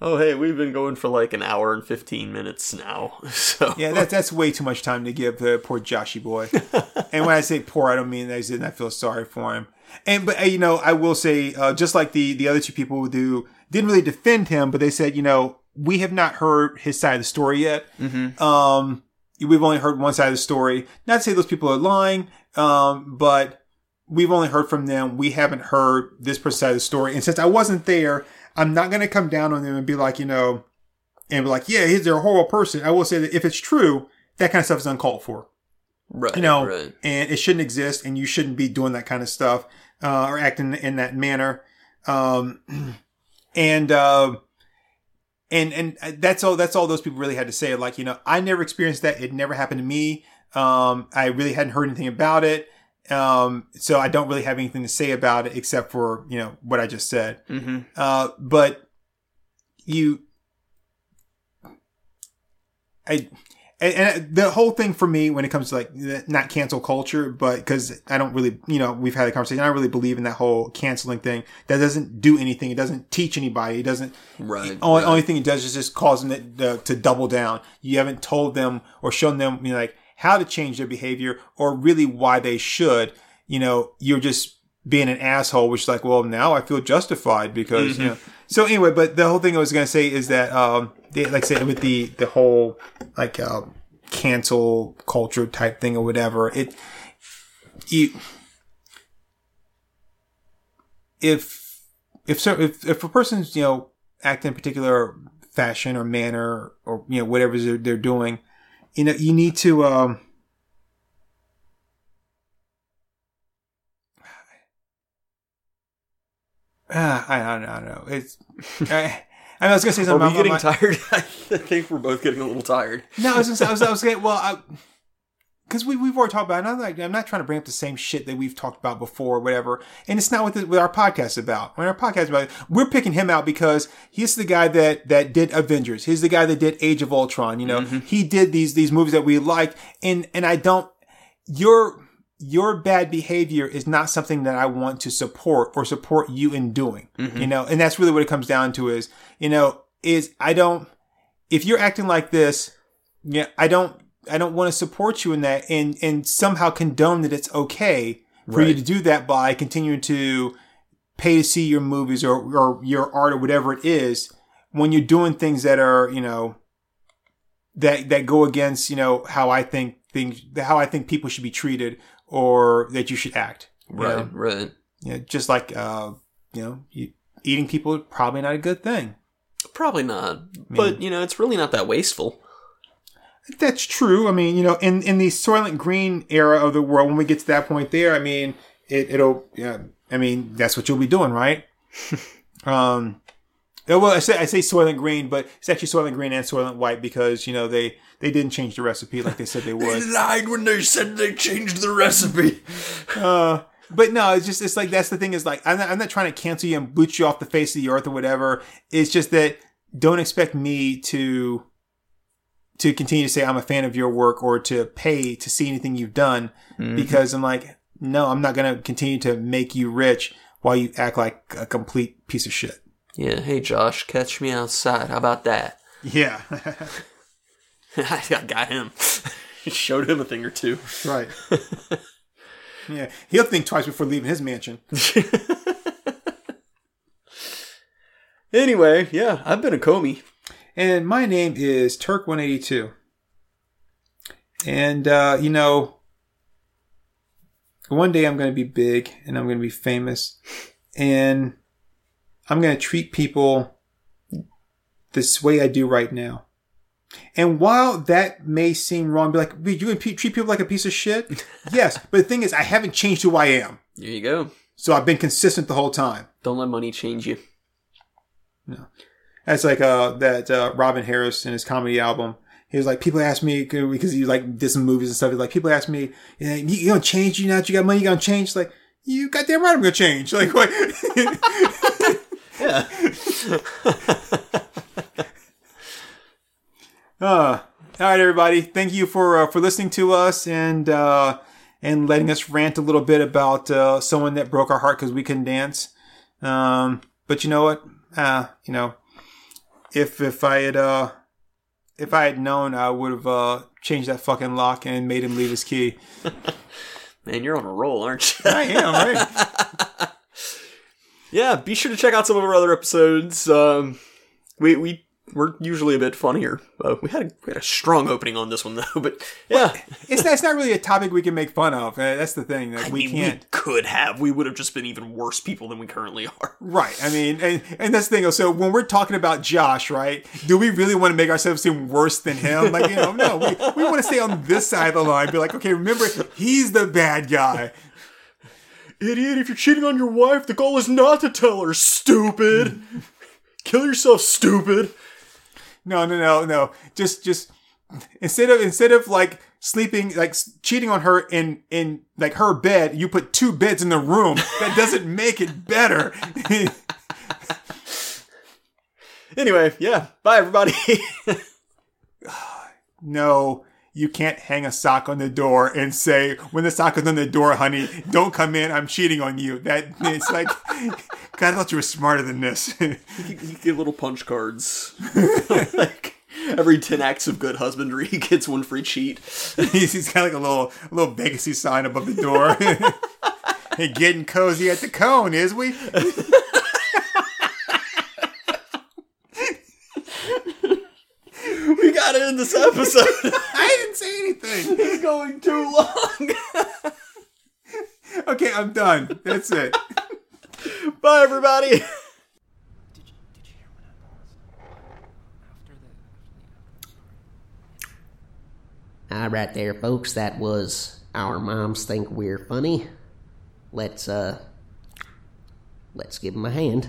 Oh, hey, we've been going for like an hour and 15 minutes now. So, Yeah, that's that's way too much time to give the poor Joshy boy. and when I say poor, I don't mean that I didn't. I feel sorry for him. And but you know, I will say, uh, just like the the other two people who do didn't really defend him, but they said, you know, we have not heard his side of the story yet. Um, we've only heard one side of the story. Not to say those people are lying, um, but we've only heard from them. We haven't heard this person's side of the story. And since I wasn't there, I'm not going to come down on them and be like, you know, and be like, yeah, he's a horrible person. I will say that if it's true, that kind of stuff is uncalled for right. you know, right. and it shouldn't exist, and you shouldn't be doing that kind of stuff uh, or acting in that manner. Um, and uh, and and that's all. That's all those people really had to say. Like you know, I never experienced that. It never happened to me. Um, I really hadn't heard anything about it. Um, so I don't really have anything to say about it except for you know what I just said. Mm-hmm. Uh, but you, I, and, and the whole thing for me when it comes to like not cancel culture, but because I don't really, you know, we've had a conversation. I don't really believe in that whole canceling thing. That doesn't do anything. It doesn't teach anybody. It doesn't. Right, Only, right. only thing it does is just cause them to, to double down. You haven't told them or shown them, you know, like how to change their behavior or really why they should. You know, you're just being an asshole, which is like, well, now I feel justified because, you know. So anyway, but the whole thing I was going to say is that, um, they, like I said, with the, the whole, like, a cancel culture type thing or whatever, it, you, if, if so, if, if a person's, you know, acting in a particular fashion or manner or, you know, whatever they're, they're doing, you know, you need to, um, Ah, I don't. I don't know. It's. I, I was gonna say something. Are we about getting my- tired? I think we're both getting a little tired. No, I was gonna say. I was, I was gonna. Well, because we we've already talked about. It, I'm like, I'm not trying to bring up the same shit that we've talked about before, or whatever. And it's not what, the, what our podcast is about. When our podcast is about, we're picking him out because he's the guy that that did Avengers. He's the guy that did Age of Ultron. You know, mm-hmm. he did these these movies that we liked, and and I don't. Your your bad behavior is not something that I want to support or support you in doing. You mm-hmm. know, and that's really what it comes down to is, you know, is I don't, if you're acting like this, yeah, I don't, I don't want to support you in that and, and somehow condone that it's okay for you to do that by continuing to pay to see your movies or, or your art or whatever it is when you're doing things that are, you know, that, that go against, you know, how I think things, how I think people should be treated or that you should act. Right, know? right. You know, just like, uh, you know, you, eating people probably not a good thing. Probably not. But, you know, it's really not that wasteful. That's true. I mean, you know, in, in the Soylent Green era of the world, when we get to that point there, I mean, it, it'll, yeah, I mean, that's what you'll be doing, right? um, well, I say, I say Soylent Green, but it's actually Soylent Green and Soylent White because, you know, they, they didn't change the recipe like they said they would. lied when they said they changed the recipe. Uh, but no, it's just, it's like, that's the thing is like, I'm not, I'm not trying to cancel you and boot you off the face of the earth or whatever. It's just that don't expect me to, to continue to say I'm a fan of your work or to pay to see anything you've done because I'm like, no, I'm not going to continue to make you rich while you act like a complete piece of shit. Yeah, hey Josh, catch me outside. How about that? Yeah. I got him. Showed him a thing or two. right. yeah. He'll think twice before leaving his mansion. Anyway, yeah, I've been a Comey. And my name is Turk182. And, uh, you know, one day I'm going to be big and I'm going to be famous. And I'm going to treat people this way I do right now. And while that may seem wrong, be like, "Wait, you to treat people like a piece of shit? yes. But the thing is, I haven't changed who I am. There you go. So I've been consistent the whole time. Don't let money change you. No. That's like uh that uh, Robin Harris in his comedy album. He was like, people ask me because he like did some movies and stuff. He's like, people ask me, you, know, you you gonna change? You now that you got money, you gonna change? It's like, you goddamn right, I'm gonna change. Like what? Yeah. uh, all right, everybody. Thank you for uh, for listening to us and uh, and letting us rant a little bit about uh, someone that broke our heart because we couldn't dance. Um, but you know what? Uh, you know, if if I had uh if I had known, I would have uh changed that fucking lock and made him leave his key. Man, you're on a roll, aren't you? I am right. yeah, be sure to check out some of our other episodes. Um, we we we're usually a bit funnier. Uh, we had a, we had a strong opening on this one though, but yeah, It's that's not really a topic we can make fun of. Uh, that's the thing that I we mean, can't. we could have. We would have just been even worse people than we currently are. Right. I mean, and, and that's the thing. So when we're talking about Josh, right, do we really want to make ourselves seem worse than him? Like, you know, no, we, we want to stay on this side of the line. Be like, okay, remember, he's the bad guy. Idiot! If you're cheating on your wife, the goal is not to tell her. Stupid. Kill yourself, stupid. No, no, no, no. Just, just instead of instead of like sleeping, like cheating on her in in like her bed, you put two beds in the room. That doesn't make it better. Anyway, yeah. Bye, everybody. no, you can't hang a sock on the door and say, "When the sock is on the door, honey, don't come in. I'm cheating on you." That it's like, God, I thought you were smarter than this. you, you get little punch cards. like every ten acts of good husbandry, he gets one free cheat. he's, he's got like a little a little Vegasy sign above the door. hey, getting cozy at the cone, is we? We gotta end this episode. I didn't say anything. it's going too long. Okay, I'm done. That's it. Bye, everybody. All right, there, folks. That was our moms think we're funny. Let's uh, let's give them a hand.